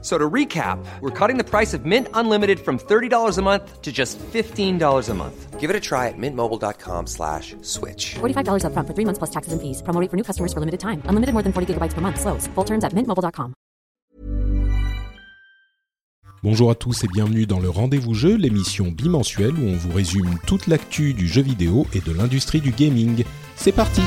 So to recap, we're cutting the price of Mint Unlimited from $30 a month to just $15 a month. Give it a try at mintmobile.com slash switch. $45 upfront for three months plus taxes and fees. Promo rate for new customers for limited time. Unlimited more than 40 gigabytes per month. Slows. Full terms at mintmobile.com. Bonjour à tous et bienvenue dans le Rendez-vous Jeu, l'émission bimensuelle où on vous résume toute l'actu du jeu vidéo et de l'industrie du gaming. C'est parti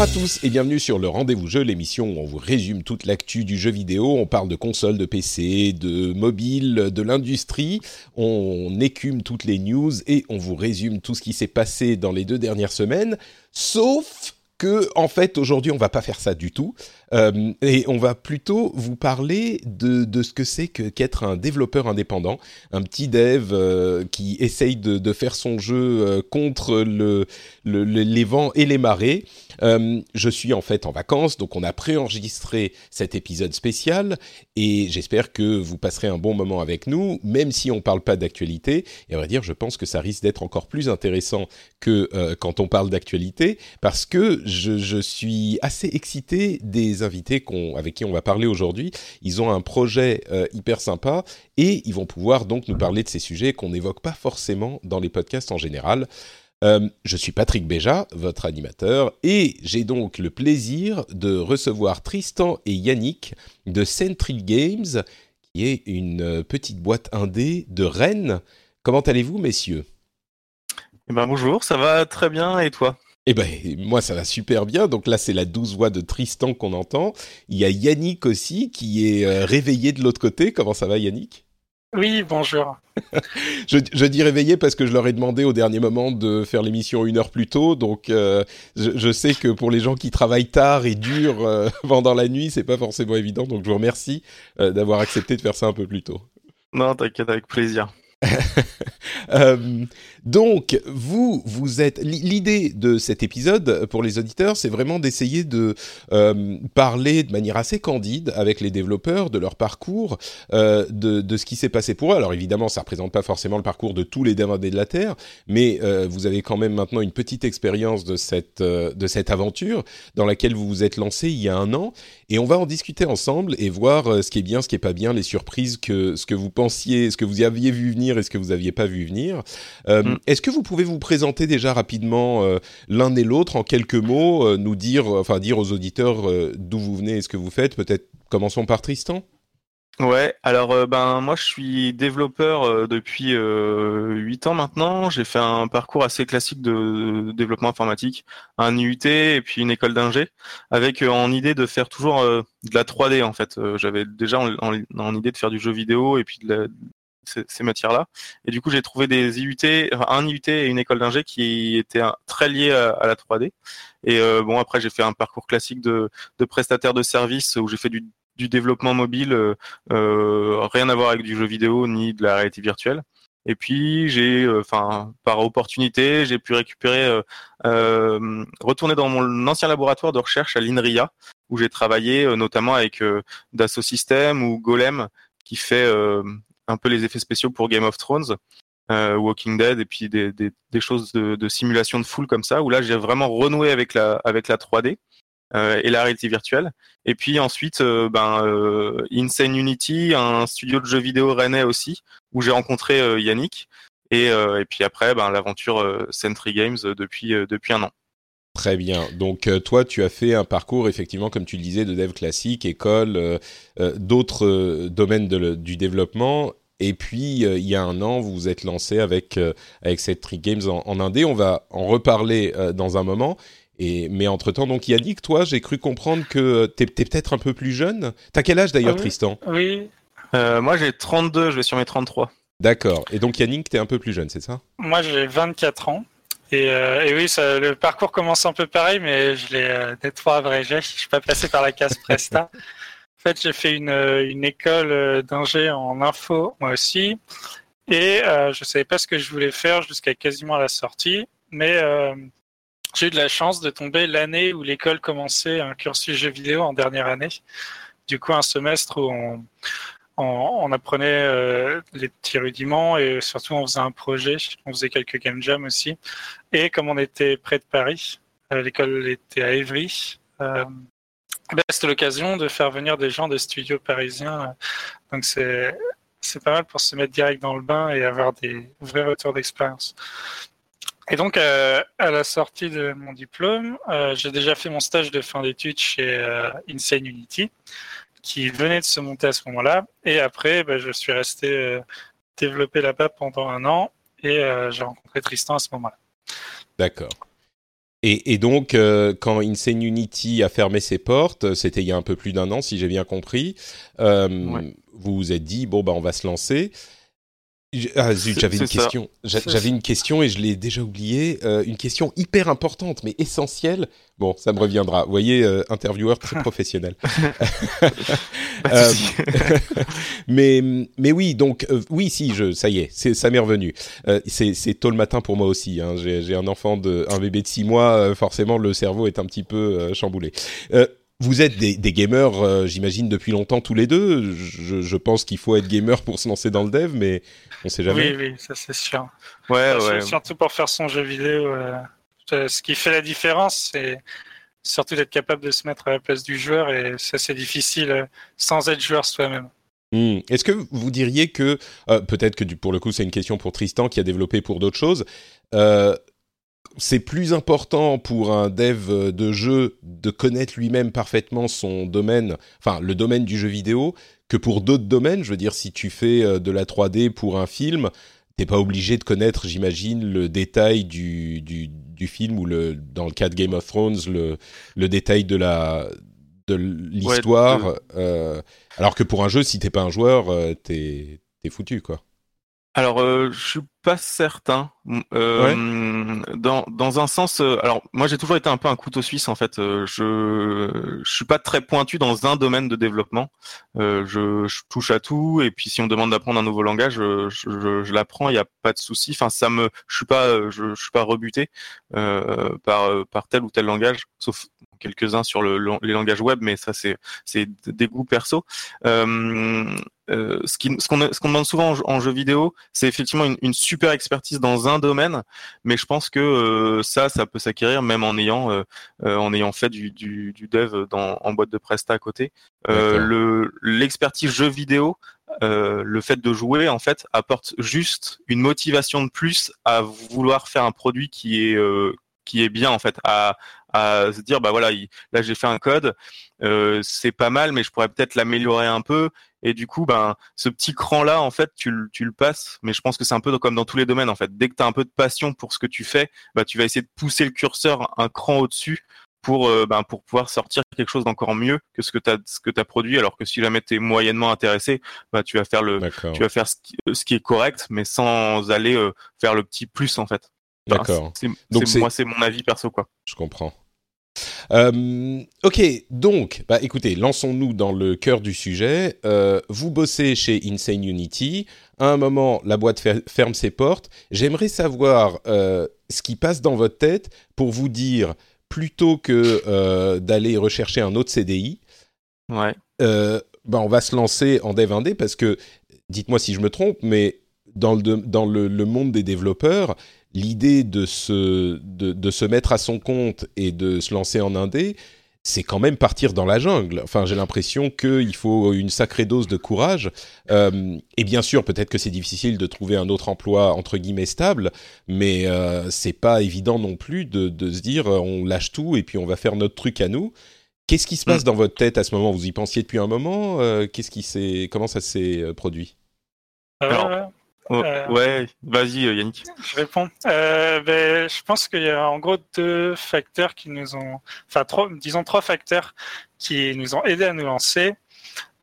Bonjour à tous et bienvenue sur le Rendez-vous Jeu, l'émission où on vous résume toute l'actu du jeu vidéo. On parle de consoles, de PC, de mobile, de l'industrie. On écume toutes les news et on vous résume tout ce qui s'est passé dans les deux dernières semaines. Sauf que, en fait, aujourd'hui, on va pas faire ça du tout. Euh, et on va plutôt vous parler de, de ce que c'est que qu'être un développeur indépendant, un petit dev euh, qui essaye de, de, faire son jeu euh, contre le, le, les vents et les marées. Je suis en fait en vacances, donc on a préenregistré cet épisode spécial et j'espère que vous passerez un bon moment avec nous, même si on parle pas d'actualité. Et à vrai dire, je pense que ça risque d'être encore plus intéressant que quand on parle d'actualité, parce que je, je suis assez excité des invités avec qui on va parler aujourd'hui. Ils ont un projet euh, hyper sympa et ils vont pouvoir donc nous parler de ces sujets qu'on n'évoque pas forcément dans les podcasts en général. Euh, je suis Patrick Béja, votre animateur, et j'ai donc le plaisir de recevoir Tristan et Yannick de Century Games, qui est une petite boîte indé de Rennes. Comment allez-vous, messieurs? Eh ben bonjour, ça va très bien, et toi? Eh ben, moi, ça va super bien. Donc là, c'est la douce voix de Tristan qu'on entend. Il y a Yannick aussi qui est euh, réveillé de l'autre côté. Comment ça va, Yannick? Oui, bonjour. je, je, dis réveillé parce que je leur ai demandé au dernier moment de faire l'émission une heure plus tôt, donc euh, je, je, sais que pour les gens qui travaillent tard et dur euh, pendant la nuit, c'est pas forcément évident. Donc je vous remercie euh, d'avoir accepté de faire ça un peu plus tôt. Non, t'inquiète, avec plaisir. euh, donc, vous, vous êtes. L'idée de cet épisode pour les auditeurs, c'est vraiment d'essayer de euh, parler de manière assez candide avec les développeurs de leur parcours, euh, de, ce qui s'est passé pour eux. Alors évidemment, ça représente pas forcément le parcours de tous les développeurs de la Terre, mais vous avez quand même maintenant une petite expérience de cette de cette aventure dans laquelle vous vous êtes lancé il y a un an, et on va en discuter ensemble et voir ce qui est bien, ce qui est pas bien, les surprises que ce que vous pensiez, ce que vous aviez vu venir et ce que vous aviez pas vu venir. Euh, mm. Est-ce que vous pouvez vous présenter déjà rapidement euh, l'un et l'autre en quelques mots, euh, nous dire, enfin dire aux auditeurs d'où vous venez et ce que vous faites? Peut-être commençons par Tristan. Ouais, alors euh, ben moi je suis développeur euh, depuis euh, 8 ans maintenant. J'ai fait un parcours assez classique de, de développement informatique, un IUT et puis une école d'ingé, avec en idée de faire toujours de la 3D en fait. J'avais déjà en, en, en, idée de faire du jeu vidéo et puis de la, ces, matières-là. Et du coup j'ai trouvé des IUT, enfin, un IUT et une école d'ingé qui étaient très liés à, à la 3D. Et bon après j'ai fait un parcours classique de, de prestataire de services où j'ai fait du du développement mobile, euh, rien à voir avec du jeu vidéo ni de la réalité virtuelle. Et puis j'ai, enfin, euh, par opportunité, j'ai pu récupérer, euh, euh, retourner dans mon ancien laboratoire de recherche à l'INRIA, où j'ai travaillé euh, notamment avec Dassault Systèmes ou Golem, qui fait un peu les effets spéciaux pour Game of Thrones. Walking Dead et puis des, choses de, simulation de foule comme ça où là j'ai vraiment renoué avec la avec la 3D euh, et la réalité virtuelle. Et puis ensuite, euh, ben, euh, Insane Unity, un studio de jeux vidéo rennais aussi, où j'ai rencontré Yannick. Et, et, puis après, ben, l'aventure Sentry Games depuis, depuis un an. Très bien. Donc toi, tu as fait un parcours effectivement, comme tu le disais, de dev classique, école, euh, d'autres domaines de, du développement. Et puis il y a un an, vous vous êtes lancé avec avec cette Trick Games en, en, Indé. On va en reparler dans un moment. Et, mais entre-temps, donc Yannick, toi, j'ai cru comprendre que tu es, peut-être un peu plus jeune. T'as quel âge d'ailleurs, ah oui, Tristan? Oui. Euh, moi, j'ai 32, je vais sur mes 33. D'accord. Et donc Yannick, tu es un peu plus jeune, c'est ça? Moi, j'ai 24 ans. Et, euh, et oui, ça, le parcours commence un peu pareil, mais je l'ai euh, nettoyé abrégé. Je suis pas passé par la case Presta. en fait, j'ai fait une, une école d'ingé en info, moi aussi. Et euh, je savais pas ce que je voulais faire jusqu'à quasiment la sortie. Mais euh, j'ai eu de la chance de tomber l'année où l'école commençait un cursus jeux vidéo en dernière année. Du coup, un semestre où on, on, apprenait euh, les petits rudiments et surtout on faisait un projet. On faisait quelques game jams aussi. Et comme on était près de Paris, euh, l'école était à Évry. Euh, ben, c'était l'occasion de faire venir des gens de studios parisiens. Donc c'est c'est pas mal pour se mettre direct dans le bain et avoir des vrais retours d'expérience. Et donc, à la sortie de mon diplôme, j'ai déjà fait mon stage de fin d'études chez Insane Unity, qui venait de se monter à ce moment-là. Et après, bah, je suis resté euh, développé là-bas pendant un an et euh, j'ai rencontré Tristan à ce moment-là. D'accord. Et, et, donc, euh, quand Insane Unity a fermé ses portes, c'était il y a un peu plus d'un an, si j'ai bien compris, euh, ouais. vous vous êtes dit, bon, bah, on va se lancer. Ah zut, j'avais une question. J'avais une question et je l'ai déjà oubliée. Euh, une question hyper importante mais essentielle. Bon, ça me reviendra. Vous voyez, euh, intervieweur très professionnel. euh, mais mais oui, donc euh, oui, si je, ça y est, c'est ça m'est revenu. Euh, c'est tôt le matin pour moi aussi. Hein. J'ai un enfant de un bébé de six mois. euh, forcément, le cerveau est un petit peu euh, chamboulé. Vous êtes des, des gamers, euh, j'imagine, depuis longtemps tous les deux. Je, je pense qu'il faut être gamer pour se lancer dans le dev, mais on sait jamais. Oui, oui, ça c'est sûr. Ouais, ouais. Surtout pour faire son jeu vidéo. Euh, ce qui fait la différence, c'est surtout d'être capable de se mettre à la place du joueur, et ça c'est difficile euh, sans être joueur soi-même. Mmh. Est-ce que vous diriez que, euh, peut-être que du, pour le coup c'est une question pour Tristan qui a développé pour d'autres choses, euh, c'est plus important pour un dev de jeu de connaître lui-même parfaitement son domaine, enfin le domaine du jeu vidéo, que pour d'autres domaines. Je veux dire, si tu fais de la 3D pour un film, t'es pas obligé de connaître, j'imagine, le détail du, du, du, film ou le, dans le cas de Game of Thrones, le, le détail de la de l'histoire. Ouais, euh, alors que pour un jeu, si t'es pas un joueur, euh, t'es es foutu, quoi. Alors, euh, je suis pas certain. Euh, ouais. dans, dans un sens, euh, alors moi j'ai toujours été un peu un couteau suisse en fait. Euh, je je suis pas très pointu dans un domaine de développement. Euh, je, je, touche à tout et puis si on me demande d'apprendre un nouveau langage, je, je, je l'apprends. Il n'y a pas de souci. Enfin, ça me, je suis pas, je, je suis pas rebuté par par tel ou tel langage, sauf quelques-uns sur le, le, les langages web, mais ça c'est c'est des goûts perso. Euh, ce qu'on ce qu'on qu demande souvent en, en jeu vidéo, c'est effectivement une, une, super expertise dans un domaine, mais je pense que euh, ça, ça peut s'acquérir même en ayant euh, en ayant fait du, du, du dev dans, en boîte de presta à côté. le l'expertise jeu vidéo, euh, le fait de jouer en fait apporte juste une motivation de plus à vouloir faire un produit qui est euh, qui est bien en fait à, à se dire bah voilà il, là j'ai fait un code euh, c'est pas mal mais je pourrais peut-être l'améliorer un peu et du coup ben ce petit cran là en fait tu, tu le passes mais je pense que c'est un peu comme dans tous les domaines en fait dès que tu as un peu de passion pour ce que tu fais bah tu vas essayer de pousser le curseur un cran au-dessus pour euh, ben, pour pouvoir sortir quelque chose d'encore mieux que ce que tu as ce que tu as produit alors que si jamais tu es moyennement intéressé bah tu vas faire le tu vas faire ce qui, ce qui est correct mais sans aller euh, faire le petit plus en fait D'accord. Donc c'est moi, c'est mon avis perso quoi. Je comprends. Euh, ok, donc, bah, écoutez, lançons-nous dans le cœur du sujet. Euh, vous bossez chez Insane Unity. À un moment, la boîte ferme ses portes. J'aimerais savoir euh, ce qui passe dans votre tête pour vous dire, plutôt que d'aller rechercher un autre CDI, ouais. bah, on va se lancer en dev indé parce que, dites-moi si je me trompe, mais dans le, dans le, le monde des développeurs, l'idée de se, de, de, se mettre à son compte et de se lancer en indé, c'est quand même partir dans la jungle. Enfin, j'ai l'impression qu'il faut une sacrée dose de courage. Euh, et bien sûr, peut-être que c'est difficile de trouver un autre emploi entre guillemets stable, mais euh, c'est pas évident non plus de, de, se dire on lâche tout et puis on va faire notre truc à nous. Qu'est-ce qui se passe mmh. dans votre tête à ce moment? Vous y pensiez depuis un moment? Euh, Qu'est-ce qui s'est Comment ça s'est produit? Alors, euh, ouais, vas-y Yannick. Je réponds. Euh, ben, je pense qu'il y a en gros deux facteurs qui nous ont, enfin trois, disons trois facteurs qui nous ont aidé à nous lancer.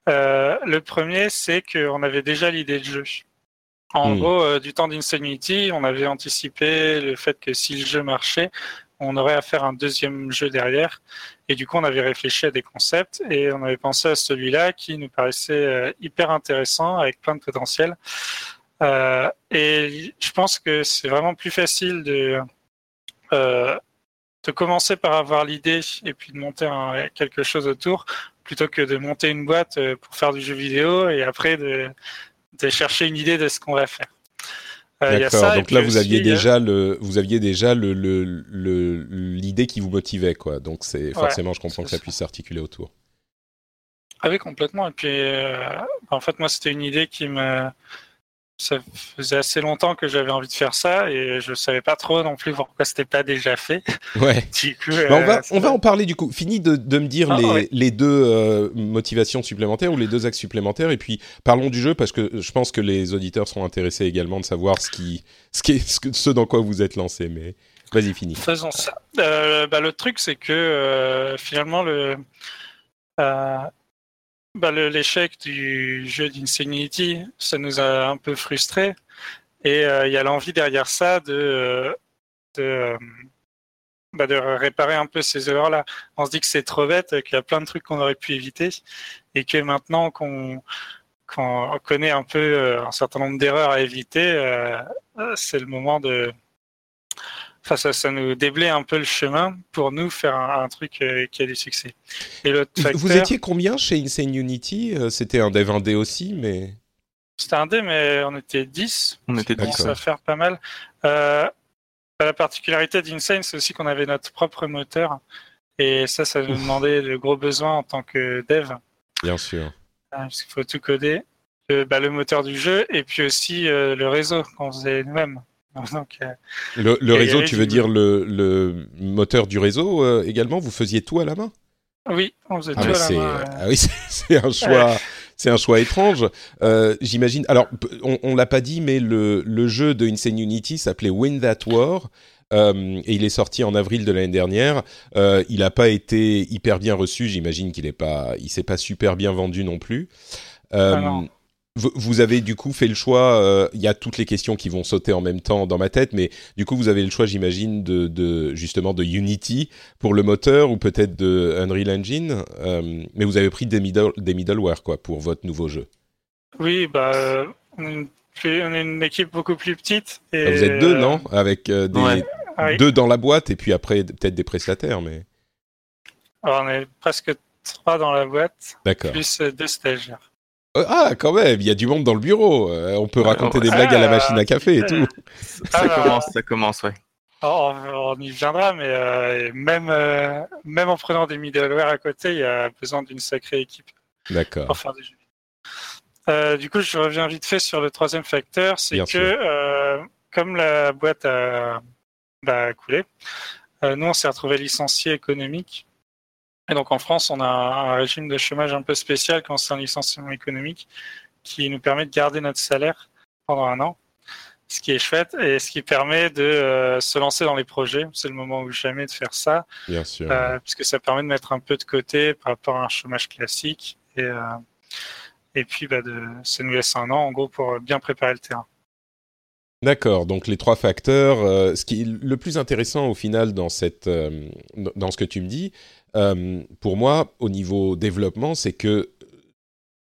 Euh, le premier, c'est qu'on avait déjà l'idée de jeu. En Hmm. gros, euh, du temps d'Insanity, on avait anticipé le fait que si le jeu marchait, on aurait à faire un deuxième jeu derrière. Et du coup, on avait réfléchi à des concepts et on avait pensé à celui-là qui nous paraissait euh, hyper intéressant avec plein de potentiel. Euh, et je pense que c'est vraiment plus facile de, euh, de commencer par avoir l'idée et puis de monter un- quelque chose autour plutôt que de monter une boîte euh, pour faire du jeu vidéo et après de, de chercher une idée de ce qu'on va faire. Euh, D'accord. Donc là, vous aviez déjà le, vous aviez déjà le le- l'idée qui vous motivait, quoi. Donc c'est forcément, je comprends que ça ça. puisse s'articuler autour. Ah oui, complètement. Et puis, en fait, moi, c'était une idée qui me. Ça faisait assez longtemps que j'avais envie de faire ça et je savais pas trop non plus pourquoi c'était pas déjà fait. Ouais. Du coup, Bah, on, va, euh, on va en parler du coup. Fini de, de me dire Ah, les, ouais. les deux euh, motivations supplémentaires ou les deux axes supplémentaires. Et puis parlons du jeu parce que je pense que les auditeurs seront intéressés également de savoir ce, qui, ce, qui est, ce, dans quoi vous êtes lancé. Mais vas-y, fini. Faisons ça. Euh, bah, le truc, c'est que finalement, le, bah, l'échec du jeu d'Insanity, ça nous a un peu frustrés. Et euh, il y a l'envie derrière ça de, euh, euh, bah, de réparer un peu ces erreurs-là. On se dit que c'est trop bête, qu'il y a plein de trucs qu'on aurait pu éviter. Et que maintenant qu'on connaît un peu un certain nombre d'erreurs à éviter, c'est le moment de, Enfin, ça, ça nous déblaye un peu le chemin pour nous faire un, un truc euh, qui a du succès. Et l'autre facteur, Vous étiez combien chez Insane Unity? Euh, C'était un dev indé aussi, mais c'était un dé, mais on était 10. On était Ça commence D'accord. à faire pas mal. Euh, la particularité d'Insane, c'est aussi qu'on avait notre propre moteur. Et ça, ça nous demandait de gros besoins en tant que dev. bien sûr. Euh, Parce qu'il faut tout coder. Le, bah, le moteur du jeu et puis aussi euh, le réseau qu'on faisait nous-mêmes. Donc, euh, Le, réseau, tu du- veux dire le, le moteur du réseau euh, également? Vous faisiez tout à la main? Oui, on faisait Ah, tout à la main. ah oui, c'est- un choix, c'est un choix étrange. Euh, J'imagine. Alors, on, on l'a pas dit, mais le, le jeu de Insane Unity s'appelait Win That War. euh, et il est sorti en avril de l'année dernière. Euh, il n'a pas été hyper bien reçu. J'imagine qu'il est pas, il s'est pas super bien vendu non plus. Ah non. Vous, avez du coup fait le choix. euh, Il y a toutes les questions qui vont sauter en même temps dans ma tête, mais du coup vous avez le choix, j'imagine, de, de justement de Unity pour le moteur ou peut-être de Unreal Engine. euh, mais vous avez pris des, middle, des middleware quoi pour votre nouveau jeu. Oui, bah, on est une, équipe beaucoup plus petite. Et, Ah, Vous êtes deux, euh, non Avec euh, des Ouais. ah oui. deux dans la boîte et puis après peut-être des prestataires, mais Alors, on est presque trois dans la boîte, plus deux stagiaires. Euh, Ah, quand même, il y a du monde dans le bureau. Euh, on peut raconter des blagues à la machine à café et tout. Ça commence, ça commence, ouais. Alors, on, y viendra, mais euh, même, euh, même en prenant des middleware à côté, il y a besoin d'une sacrée équipe D'accord. pour faire des jeux. Euh, du coup, je reviens vite fait sur le troisième facteur, c'est Bien que euh, comme la boîte a bah, coulé, euh, nous on s'est retrouvé licencié économique. Et donc en France, on a un régime de chômage un peu spécial quand c'est un licenciement économique qui nous permet de garder notre salaire pendant un an, ce qui est chouette et ce qui permet de euh, se lancer dans les projets. C'est le moment ou jamais de faire ça, Bien sûr. euh, puisque ça permet de mettre un peu de côté par rapport à un chômage classique et, euh, et puis bah, de, ça nous laisse un an en gros pour bien préparer le terrain. D'accord, donc les trois facteurs. euh, ce le plus intéressant au final dans euh, ce que tu me dis, euh, pour moi, au niveau développement, c'est que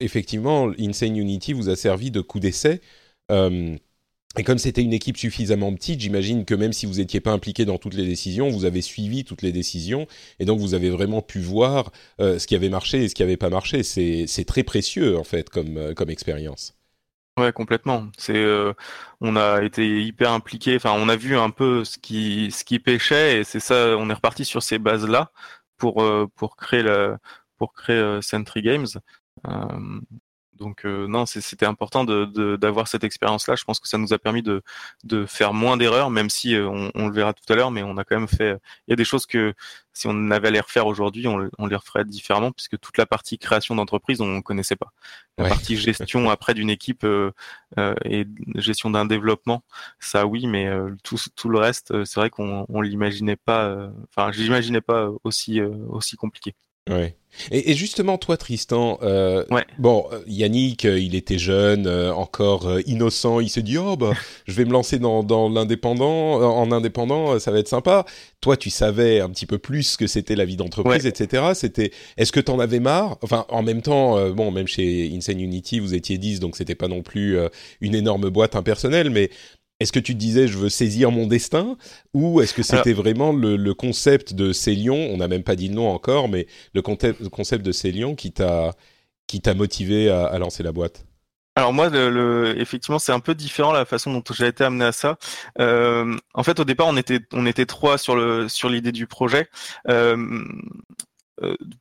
effectivement, Insane Unity vous a servi de coup d'essai. et comme c'était une équipe suffisamment petite, j'imagine que même si vous n'étiez pas impliqué dans toutes les décisions, vous avez suivi toutes les décisions, et donc vous avez vraiment pu voir ce qui avait marché et ce qui n'avait pas marché. C'est très précieux en fait comme expérience. Ouais, complètement. C'est, euh, on a été hyper impliqué. Enfin, on a vu un peu ce qui, ce qui pêchait, et c'est ça. On est reparti sur ces bases-là pour euh, pour créer la, pour créer euh, Sentry Games. Donc euh, non, c'était important d'avoir cette expérience-là. Je pense que ça nous a permis de de faire moins d'erreurs, même si euh, on, on le verra tout à l'heure, mais on a quand même fait. Il y a des choses que si on avait à les refaire aujourd'hui, on, on les referait différemment, puisque toute la partie création d'entreprise, on connaissait pas. La Ouais. partie gestion après d'une équipe euh, et gestion d'un développement, ça oui, mais tout, tout le reste, c'est vrai qu'on on l'imaginait pas. Enfin, je l'imaginais pas aussi aussi compliqué. Ouais. Et, et justement, toi, Tristan, euh, Ouais. bon, euh, Yannick, euh, il était jeune, euh, encore euh, innocent, il s'est dit, oh, bah, je vais me lancer dans, dans l'indépendant, en indépendant, ça va être sympa. Toi, tu savais un petit peu plus ce que c'était la vie d'entreprise, Ouais. etc. C'était, est-ce que t'en avais marre? Enfin, en même temps, bon, même chez Insane Unity, vous étiez 10, donc c'était pas non plus une énorme boîte impersonnelle, mais est-ce que tu disais, je veux saisir mon destin Ou est-ce que c'était vraiment le, le concept de Célion? On n'a même pas dit le nom encore, mais le concept, de Célion qui t'a qui t'a motivé à, à lancer la boîte? Alors moi, le, le- effectivement, c'est un peu différent la façon dont j'ai été amené à ça. Euh, en fait, au départ, on était on était trois sur le sur l'idée du projet. Euh,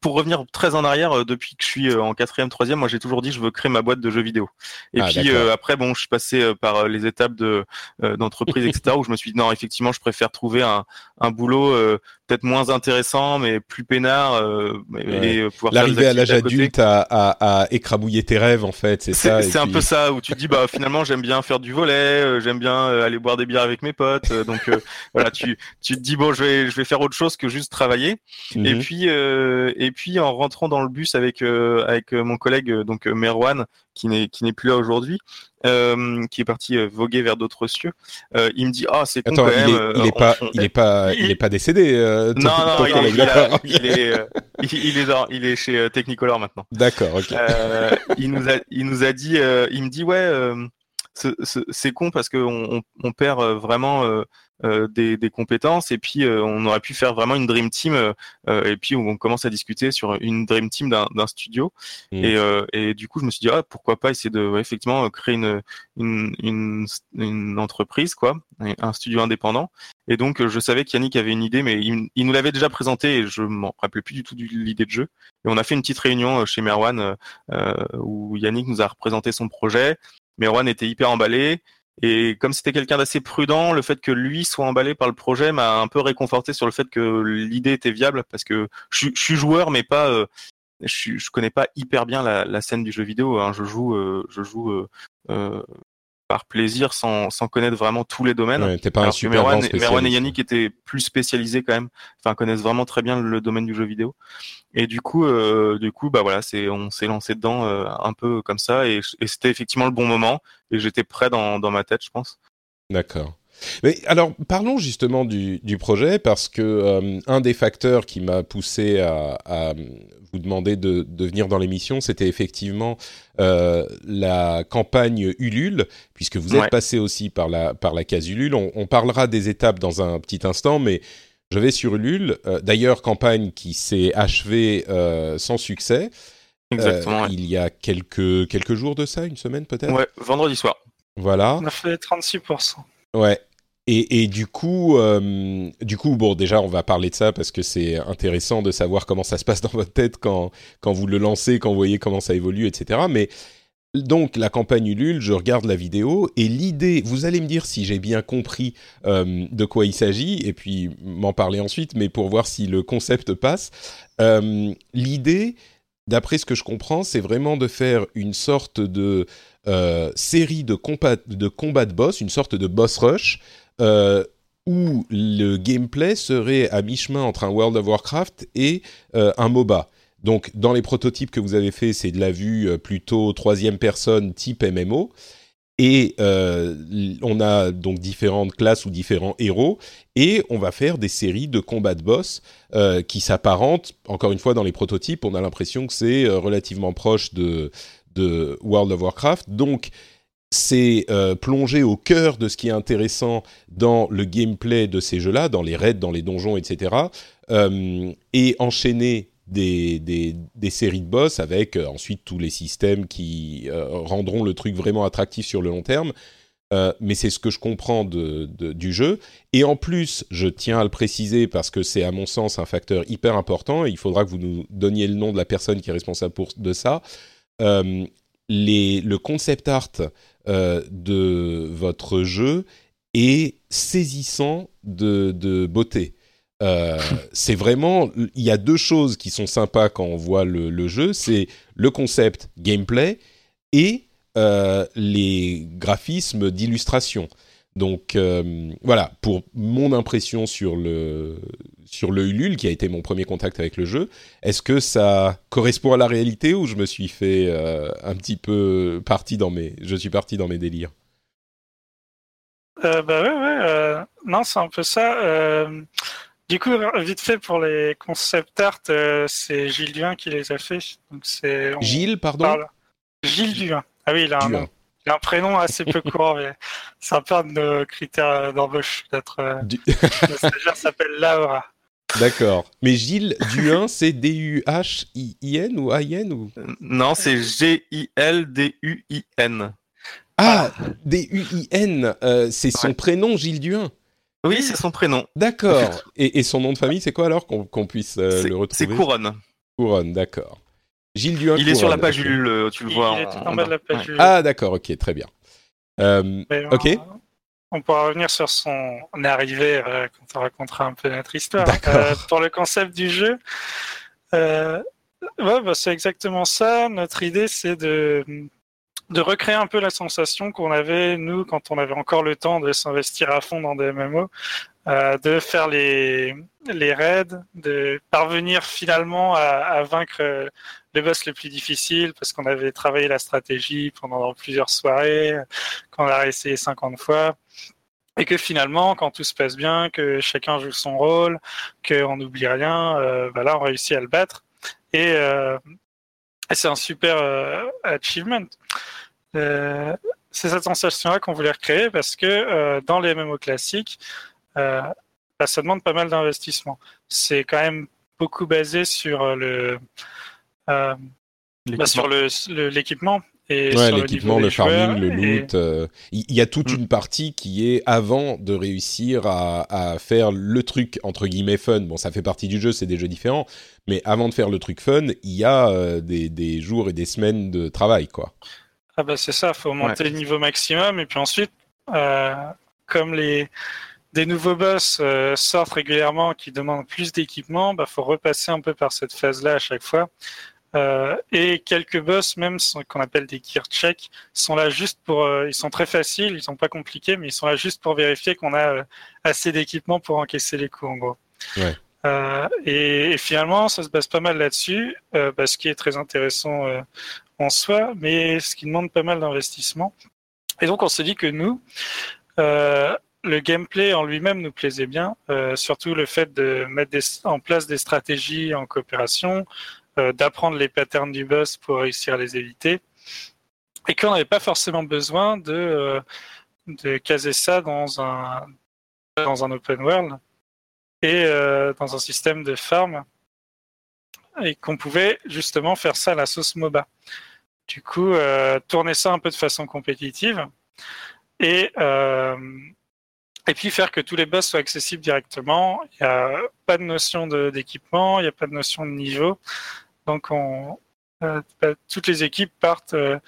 pour revenir très en arrière, euh, depuis que je suis euh, en quatrième, troisième, moi j'ai toujours dit je veux créer ma boîte de jeux vidéo. Et Ah, puis euh, après, bon, je suis passé euh, par euh, les étapes de euh, d'entreprise, etc. où je me suis dit non, effectivement, je préfère trouver un un boulot euh, peut-être moins intéressant, mais plus peinard, euh, Ouais. euh, L'arrivée à l'âge adulte à, à, à écrabouiller tes rêves, en fait, c'est ça. C'est un puis- peu ça où tu te dis bah finalement j'aime bien faire du volet, euh, j'aime bien euh, aller boire des bières avec mes potes, donc voilà tu tu te dis bon je vais je vais faire autre chose que juste travailler. Mhm. Et puis euh, et puis en rentrant dans le bus avec avec mon collègue donc Merwan qui n'est qui n'est plus là aujourd'hui, euh, qui est parti euh, voguer vers d'autres cieux, euh, il me dit ah c'est con Attends, quand il même. est, euh, il est on- pas, on- il est pas, il est pas décédé. euh, non non il, est- il a- d'accord. il est euh, il, est dans- il est chez euh, Technicolor maintenant. D'accord, ok. Euh, il nous a, il nous a dit, euh, il me dit ouais, euh, ce- ce- c'est con parce que on, on- perd euh, vraiment euh, euh, des, des compétences et puis euh, on aurait pu faire vraiment une dream team euh, euh, et puis on commence à discuter sur une dream team d'un d'un studio Mm. et, euh, et du coup je me suis dit ah pourquoi pas essayer de ouais, effectivement euh, créer une, une une une entreprise quoi, un studio indépendant et donc euh, je savais qu'Yannick avait une idée mais il, il nous l'avait déjà présenté et je m'en rappelais plus du tout de l'idée de jeu et on a fait une petite réunion euh, chez Merwan euh, euh, où Yannick nous a représenté son projet. Merwan était hyper emballé. Et comme c'était quelqu'un d'assez prudent, le fait que lui soit emballé par le projet m'a un peu réconforté sur le fait que l'idée était viable parce que je, suis- joueur mais pas euh, je, je connais pas hyper bien la, scène du jeu vidéo. hein. Je joue euh, je joue euh, par plaisir sans, sans connaître vraiment tous les domaines. Ouais, T'es pas un Alors que super Merwan, Merwan et. Yannick étaient plus spécialisés quand même, enfin connaissent vraiment très bien le domaine du jeu vidéo. Et du coup, euh, du coup, bah voilà, c'est on s'est lancé dedans euh, un peu comme ça, et, et c'était effectivement le bon moment, et j'étais prêt dans, dans ma tête, je pense. D'accord. Mais alors, parlons justement du, du projet, parce que euh, un des facteurs qui m'a poussé à, à vous demander de, de venir dans l'émission, c'était effectivement euh, la campagne Ulule, puisque vous êtes Ouais. passé aussi par la, par la case Ulule. On, on parlera des étapes dans un petit instant, mais je vais sur Ulule. Euh, D'ailleurs, campagne qui s'est achevée euh, sans succès. Exactement. Euh, Il y a quelques, quelques jours de ça, une semaine peut-être? Ouais. ouais, vendredi soir. Voilà. On a fait 36%. Ouais. Et, du coup, euh, du coup, bon, déjà, on va parler de ça parce que c'est intéressant de savoir comment ça se passe dans votre tête quand, quand vous le lancez, quand vous voyez comment ça évolue, etc. Mais donc, la campagne Ulule, je regarde la vidéo et l'idée, vous allez me dire si j'ai bien compris euh, de quoi il s'agit et puis m'en parler ensuite, mais pour voir si le concept passe. Euh, l'idée, d'après ce que je comprends, c'est vraiment de faire une sorte de série de combats de, combat de boss, une sorte de boss rush, euh, où le gameplay serait à mi-chemin entre un World of Warcraft et euh, un MOBA. Donc, dans les prototypes que vous avez fait, c'est de la vue euh, plutôt troisième personne type MMO. Et on a donc différentes classes ou différents héros. Et on va faire des séries de combats de boss qui s'apparentent. Encore une fois, dans les prototypes, on a l'impression que c'est relativement proche de, de World of Warcraft. Donc, c'est euh, plongé au cœur de ce qui est intéressant dans le gameplay de ces jeux-là, dans les raids, dans les donjons, etc. euh, et enchaîner des, des, des séries de boss avec euh, ensuite tous les systèmes qui euh, rendront le truc vraiment attractif sur le long terme. Euh, mais c'est ce que je comprends du jeu. Et en plus, je tiens à le préciser parce que c'est à mon sens un facteur hyper important. Il faudra que vous nous donniez le nom de la personne qui est responsable de ça. Euh, les, le concept art euh, de votre jeu est saisissant de, de beauté. Euh, c'est vraiment, il y a deux choses qui sont sympas quand on voit le, le jeu, c'est le concept gameplay et euh, les graphismes d'illustration. Donc euh, voilà, pour mon impression sur le sur le Ulule, qui a été mon premier contact avec le jeu. Est-ce que ça correspond à la réalité ou je me suis fait euh, un petit peu parti dans mes, je suis parti dans mes délires? Euh, bah ouais, ouais. euh, non, c'est un peu ça. Euh, du coup, vite fait pour les concept art, c'est Gilles Duin qui les a fait. Donc c'est Gilles, pardon? parle- Gilles Duin. Ah oui, il a un Duin. nom. Il a un prénom assez peu courant, mais c'est un peu un de nos critères d'embauche d'être. Euh, Du- le stagiaire s'appelle Laura. D'accord. Mais Gilles Duin, c'est D-U-H-I-N ou A-I-N ou? Non, c'est G-I-L-D-U-I-N. Ah, D-U-I-N, euh, c'est son Ouais. prénom, Gilles Duin. Oui, c'est son prénom. D'accord. Et, et son nom de famille, c'est quoi alors qu'on puisse euh, C'est- le c'est retrouver Couronne. Couronne, d'accord. Gilles Duin. Il est sur la page. Ulule, tu le Il, vois. il est tout en bas de la page. ouais. du- Ah, d'accord, ok, très bien. Euh, ok. On, pourra revenir sur son arrivée euh, quand on racontera un peu notre histoire. Euh, pour le concept du jeu, euh, ouais, bah, c'est exactement ça. Notre idée, c'est de, de recréer un peu la sensation qu'on avait, nous, quand on avait encore le temps de s'investir à fond dans des MMO, euh, de faire les, les raids, de parvenir finalement à, à vaincre euh, les boss les plus difficiles parce qu'on avait travaillé la stratégie pendant plusieurs soirées, qu'on a essayé 50 fois. Et que finalement, quand tout se passe bien, que chacun joue son rôle, qu'on n'oublie rien, euh, là, on réussit à le battre. Et, euh, c'est un super euh, achievement. Euh, c'est cette sensation-là qu'on voulait recréer parce que dans les MMO classiques, euh, bah, ça demande pas mal d'investissement. C'est quand même beaucoup basé sur euh, le, euh, bah, sur l'équipement et Ouais, sur le l'équipement, le farming, le et- loot. euh, Il y, a toute Mm. une partie qui est avant de réussir à, à faire le truc entre guillemets fun. Bon, ça fait partie du jeu, c'est des jeux différents, mais avant de faire le truc fun, il y a euh, des, des jours et des semaines de travail, quoi. Ah bah c'est ça, faut monter le niveau maximum et puis ensuite, euh, comme les des nouveaux boss euh, sortent régulièrement qui demandent plus d'équipement, bah faut repasser un peu par cette phase-là à chaque fois. Euh, et quelques boss, même qu'on appelle des gear checks, sont là juste pour. euh, ils sont très faciles, ils sont pas compliqués, mais ils sont là juste pour vérifier qu'on a euh, assez d'équipement pour encaisser les coups, en gros. Ouais. Euh, et, et finalement, ça se base pas mal là-dessus, euh, bah, ce qui est très intéressant euh, en soi, mais ce qui demande pas mal d'investissement. Et donc, on s'est dit que nous, euh, le gameplay en lui-même nous plaisait bien, euh, surtout le fait de mettre des- en place des stratégies en coopération, euh, d'apprendre les patterns du boss pour réussir à les éviter, et qu'on n'avait pas forcément besoin de, euh, de caser ça dans un, dans un open world et euh, dans un système de farm, et qu'on pouvait justement faire ça à la sauce MOBA. Du coup, euh, tourner ça un peu de façon compétitive et, euh, et puis faire que tous les boss soient accessibles directement. Il n'y a pas de notion d'équipement, il n'y a pas de notion de niveau. Donc, on, euh, bah, toutes les équipes partent euh,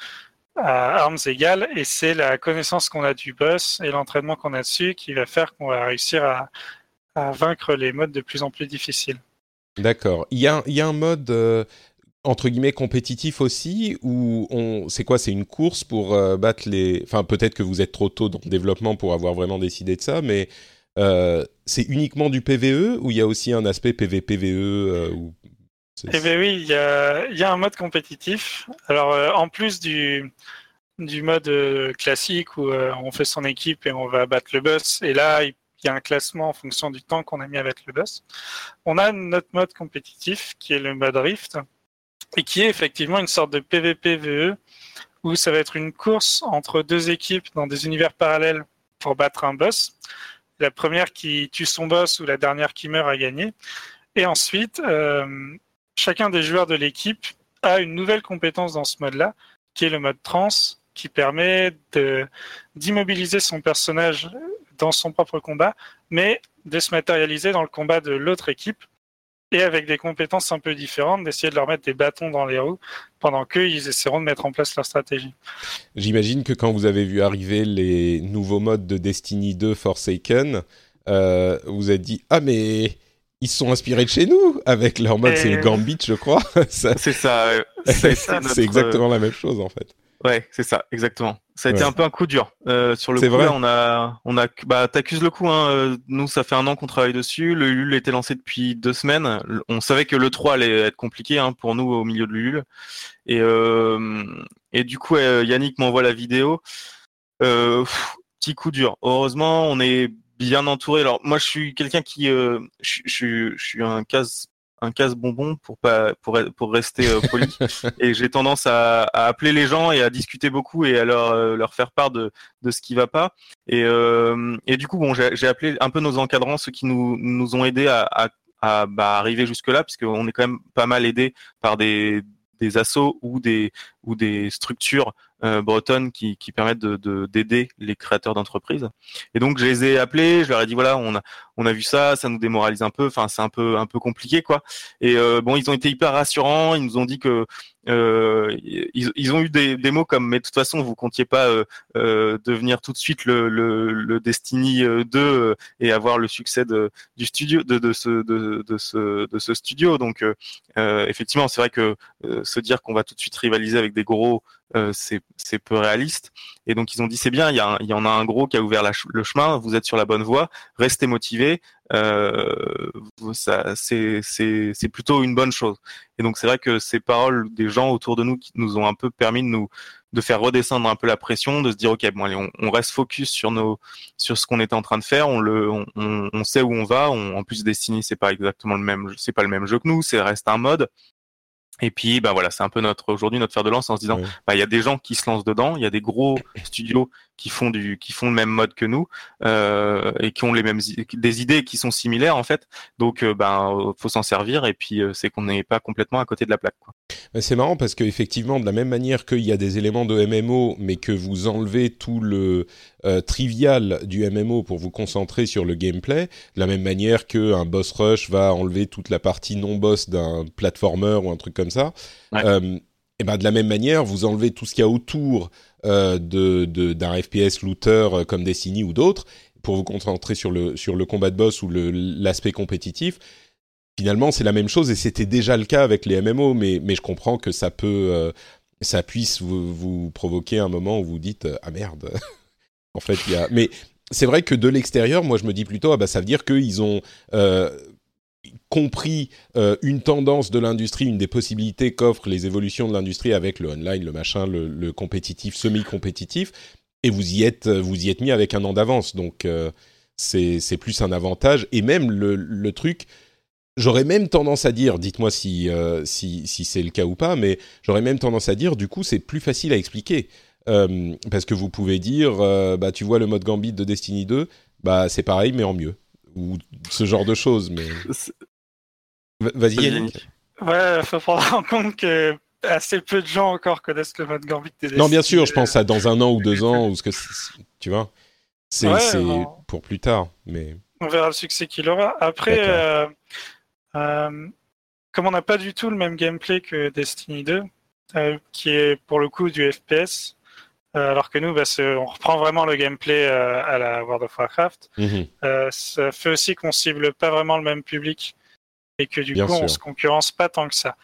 à armes égales et c'est la connaissance qu'on a du boss et l'entraînement qu'on a dessus qui va faire qu'on va réussir à, vaincre les modes de plus en plus difficiles. D'accord. Il y a, il y a un mode euh, entre guillemets compétitif aussi où on, c'est quoi C'est une course pour euh, battre les. Enfin, peut-être que vous êtes trop tôt dans le développement pour avoir vraiment décidé de ça, mais euh, c'est uniquement du PVE ou il y a aussi un aspect PVPVE euh, ou... Eh oui, il y a, il y a un mode compétitif. Alors en plus du, du mode classique où on fait son équipe et on va battre le boss, et là il y a un classement en fonction du temps qu'on a mis à battre le boss, on a notre mode compétitif qui est le mode Rift, et qui est effectivement une sorte de PVPVE où ça va être une course entre deux équipes dans des univers parallèles pour battre un boss. La première qui tue son boss ou la dernière qui meurt a gagné. Et ensuite, euh, chacun des joueurs de l'équipe a une nouvelle compétence dans ce mode-là, qui est le mode trans, qui permet d'immobiliser son personnage dans son propre combat, mais de se matérialiser dans le combat de l'autre équipe, et avec des compétences un peu différentes, d'essayer de leur mettre des bâtons dans les roues, pendant qu'eux, ils essaieront de mettre en place leur stratégie. J'imagine que quand vous avez vu arriver les nouveaux modes de Destiny 2 Forsaken, euh, vous avez dit ah mais ils se sont inspirés de chez nous avec leur mode, Et- c'est le Gambit, je crois. Ça- C'est ça. c'est ça, notre- exactement la même chose en fait. Ouais, c'est ça, exactement. Ça a été un peu un coup dur. Euh, sur le coup, vrai là, on a, on a, bah, t'accuses le coup. Hein. Euh, Nous, ça fait un an qu'on travaille dessus. Le Ulule était lancé depuis deux semaines. On savait que le 3 allait être compliqué hein, pour nous au milieu de l'Ulule. Et, euh, et du coup, euh, Yannick m'envoie la vidéo. Euh, pff, petit coup dur. Heureusement, on est bien entouré. Alors, moi, je suis quelqu'un qui, euh, je, je, suis- je suis un casse, un casse bonbon pour pas, pour, pour rester euh, poli. et j'ai tendance à, à appeler les gens et à discuter beaucoup et à leur, euh, leur faire part de, de ce qui va pas. Et, euh, et du coup, bon, j'ai appelé un peu nos encadrants, ceux qui nous, nous ont aidés à, à, à, bah, arriver jusque là, puisqu'on est quand même pas mal aidés par des, des assos ou des, ou des structures bretonnes qui, qui permettent de de- d'aider les créateurs d'entreprises. Et donc je les ai appelés, je leur ai dit voilà, on a on a vu ça, ça nous démoralise un peu, enfin c'est un peu un peu compliqué quoi. Et euh, bon, ils ont été hyper rassurants, ils nous ont dit que euh, ils, ils ont eu des, des mots comme mais de toute façon vous comptiez pas euh, euh, devenir tout de suite le, le, le Destiny euh, 2 euh, et avoir le succès de, du studio de, de ce de, de ce de ce studio. Donc euh, euh, effectivement, c'est vrai que euh, se dire qu'on va tout de suite rivaliser avec des gros euh, c'est c'est peu réaliste. Et donc ils ont dit c'est bien, il y, y en a un gros qui a ouvert la le chemin, vous êtes sur la bonne voie, restez motivés, euh, c'est plutôt une bonne chose. Et donc c'est vrai que ces paroles des gens autour de nous qui nous ont un peu permis de nous de faire redescendre un peu la pression, de se dire ok bon allez on, on reste focus sur nos sur ce qu'on était en train de faire, on le on, on, sait où on va, en plus Destiny c'est pas exactement le même c'est pas le même jeu que nous, c'est reste un mode. Et puis, bah voilà, c'est un peu notre aujourd'hui notre fer de lance en se disant, bah il y a des gens qui se lancent dedans, il y a des gros studios qui font du qui font le même mode que nous euh, et qui ont les mêmes des idées qui sont similaires en fait. Donc, euh, ben euh, faut s'en servir et puis euh, c'est qu'on n'est pas complètement à côté de la plaque. Quoi. Mais C'est marrant parce qu'effectivement, de la même manière qu'il y a des éléments de MMO, mais que vous enlevez tout le euh, trivial du MMO pour vous concentrer sur le gameplay, de la même manière qu'un boss rush va enlever toute la partie non-boss d'un platformer ou un truc comme ça, Ouais. euh, et ben de la même manière, vous enlevez tout ce qu'il y a autour euh, de de- d'un FPS looter euh, comme Destiny ou d'autres pour vous concentrer sur le sur le combat de boss ou l'aspect compétitif finalement c'est la même chose et c'était déjà le cas avec les MMO mais mais je comprends que ça peut euh, ça puisse vous, vous provoquer un moment où vous dites ah merde! En fait il y a mais c'est vrai que de l'extérieur moi je me dis plutôt ah bah ça veut dire qu'ils ont compris euh, une tendance de l'industrie, une des possibilités qu'offrent les évolutions de l'industrie avec le online, le machin, le, compétitif, semi-compétitif, et vous y êtes, vous y êtes mis avec un an d'avance. Donc euh, c'est plus un avantage. Et même le, truc, j'aurais même tendance à dire, dites-moi si, euh, si, si c'est le cas ou pas, mais j'aurais même tendance à dire, du coup, c'est plus facile à expliquer. Euh, parce que vous pouvez dire, euh, bah, tu vois le mode Gambit de Destiny 2, bah, c'est pareil, mais en mieux. Ou ce genre de choses. Mais vas-y, Yannick. Ouais, faut prendre en compte que assez peu de gens encore connaissent le mode Gambit des Non, bien sûr, je pense à dans un an ou deux ans, ou ce que c'est- tu vois. C'est Ouais, c'est bon. pour plus tard, mais On verra le succès qu'il aura. Après, euh, euh, comme on n'a pas du tout le même gameplay que Destiny 2, euh, qui est pour le coup du FPS, euh, alors que nous, bah, on reprend vraiment le gameplay euh, à la World of Warcraft, Mhm. euh, ça fait aussi qu'on cible pas vraiment le même public et que du Bien coup, on sûr. se concurrence pas tant que ça.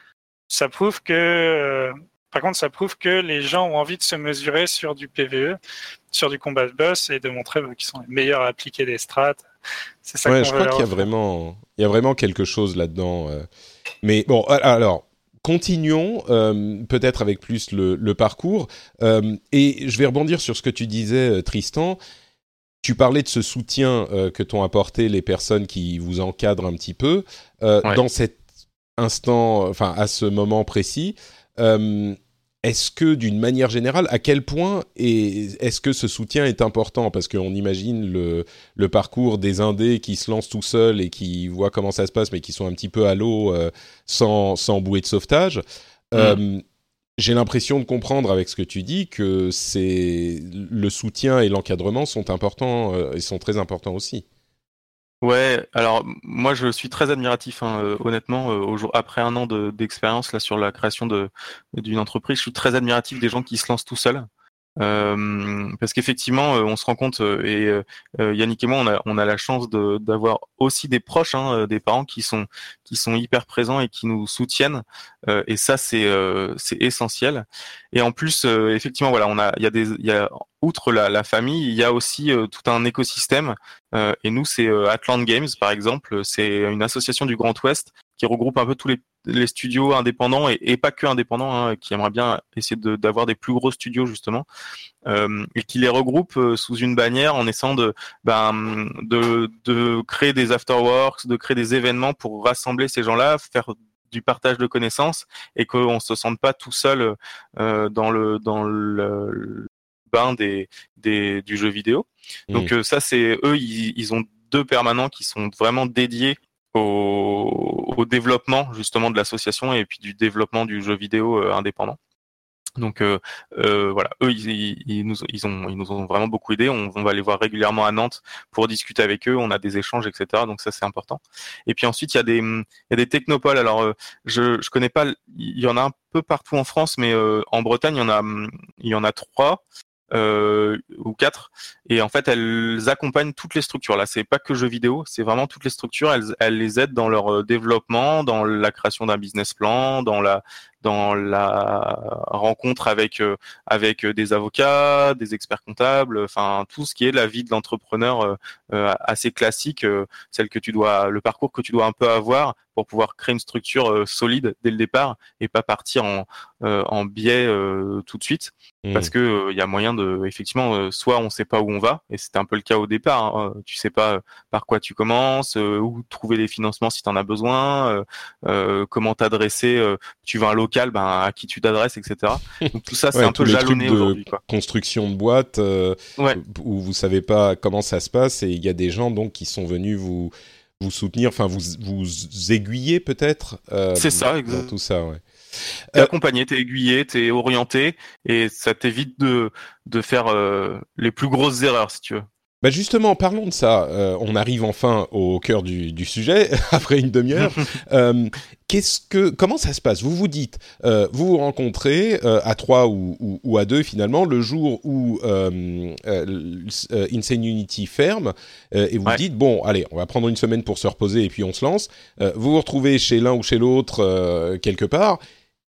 Ça prouve que, euh, par contre, ça prouve que les gens ont envie de se mesurer sur du PVE, sur du combat de boss et de montrer bah, qu'ils sont les meilleurs à appliquer des strats. C'est ça ouais, je crois qu'il y a vraiment, il y a vraiment quelque chose là-dedans. euh. Mais bon, alors continuons euh, peut-être avec plus le, le parcours. Euh, et je vais rebondir sur ce que tu disais, euh, Tristan. Tu parlais de ce soutien euh, que t'ont apporté les personnes qui vous encadrent un petit peu Ouais. dans cet instant, enfin à ce moment précis. Est-ce que, d'une manière générale, à quel point est- est-ce que ce soutien est important? Parce qu'on imagine le, le parcours des indés qui se lancent tout seuls et qui voient comment ça se passe, mais qui sont un petit peu à l'eau euh, sans, sans bouée de sauvetage. Euh, J'ai l'impression de comprendre avec ce que tu dis que c'est le soutien et l'encadrement sont importants euh, et sont très importants aussi. Ouais, alors moi je suis très admiratif, hein, euh, honnêtement, euh, au jour- après un an de- d'expérience là sur la création d'une entreprise, je suis très admiratif des gens qui se lancent tout seuls. Euh, parce qu'effectivement, euh, on se rend compte, euh, et Yannick et moi, on a, on a la chance d'avoir aussi des proches, hein, des parents qui sont, qui sont hyper présents et qui nous soutiennent. et ça, c'est essentiel. Et en plus, effectivement, voilà, on a, il y a des, il y a outre la, la, famille, il y a aussi tout un écosystème. et nous, c'est Atlant Games, par exemple. C'est une association du Grand Ouest qui regroupe un peu tous les les studios indépendants et, pas que indépendants, hein, qui aimeraient bien essayer d'avoir des plus gros studios justement, euh, et qui les regroupe euh, sous une bannière en essayant de, ben, de, de créer des afterworks, de créer des événements pour rassembler ces gens-là, faire du partage de connaissances et qu'on se sente pas tout seul euh, dans le dans le bain des, des du jeu vidéo. Donc mmh. ça c'est eux ils, ils ont deux permanents qui sont vraiment dédiés au, développement justement de l'association et puis du développement du jeu vidéo euh, indépendant. Donc euh, euh, voilà, eux ils, nous, ils, ont, ils nous ont vraiment beaucoup aidés. On, va les voir régulièrement à Nantes pour discuter avec eux. On a des échanges, etc. Donc ça c'est important. Et puis ensuite il y a des, il y a des technopoles. Alors je je connais pas, il y en a un peu partout en France, mais en Bretagne il y en a il y en a trois euh, ou quatre. Et en fait, elles accompagnent toutes les structures. Là, c'est pas que jeux vidéo, c'est vraiment toutes les structures. Elles, elles les aident dans leur euh, développement, dans la création d'un business plan, dans la dans la rencontre avec euh, avec des avocats, des experts comptables, enfin tout ce qui est la vie de l'entrepreneur euh, assez classique, celle que tu dois, le parcours que tu dois un peu avoir pour pouvoir créer une structure solide dès le départ et pas partir en en biais tout de suite, mmh. parce que il y a moyen de effectivement soit on sait pas où on va et c'était un peu le cas au départ, hein, tu sais pas par quoi tu commences, où trouver les financements si tu en as besoin, comment t'adresser, tu vas un local, ben, à qui tu t'adresses, etc. Donc tout ça, c'est un peu jalonné aujourd'hui. Construction de boîte, euh, où vous savez pas comment ça se passe, et il y a des gens donc qui sont venus vous vous soutenir, enfin vous vous aiguiller peut-être. Euh, c'est ça, exactement. Tout ça, ouais. T'es accompagné, t'es aiguillé, t'es orienté, et ça t'évite de de faire euh, les plus grosses erreurs, si tu veux. Bah justement, parlons de ça. Euh, on arrive enfin au cœur du, du sujet après une demi-heure. euh, qu'est-ce que, comment ça se passe? Vous vous dites, euh, vous vous rencontrez à trois ou, ou, ou, à deux finalement le jour où Insane Unity ferme et vous vous dites bon, allez, on va prendre une semaine pour se reposer et puis on se lance. vous vous retrouvez chez l'un ou chez l'autre quelque part.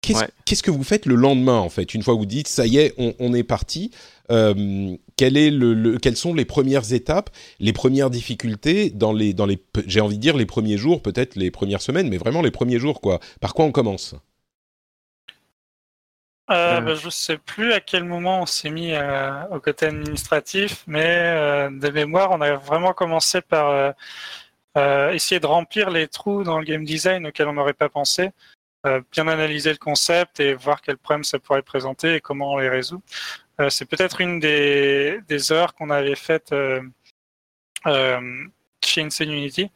Qu'est-ce que vous faites le lendemain en fait? Une fois que vous dites ça y est, on, on est parti. Euh, quel est le, quelles sont les premières étapes, les premières difficultés dans les, dans les, j'ai envie de dire les premiers jours, peut-être les premières semaines, mais vraiment les premiers jours quoi. Par quoi on commence? Euh, bah, je ne sais plus à quel moment on s'est mis euh, au côté administratif, mais euh, de mémoire, on a vraiment commencé par essayer de remplir les trous dans le game design auxquels on n'aurait pas pensé. Euh, bien analyser le concept et voir quels problèmes ça pourrait présenter et comment on les résout. Euh, c'est peut-être une des, des erreurs qu'on avait faites euh, chez Insane Unity.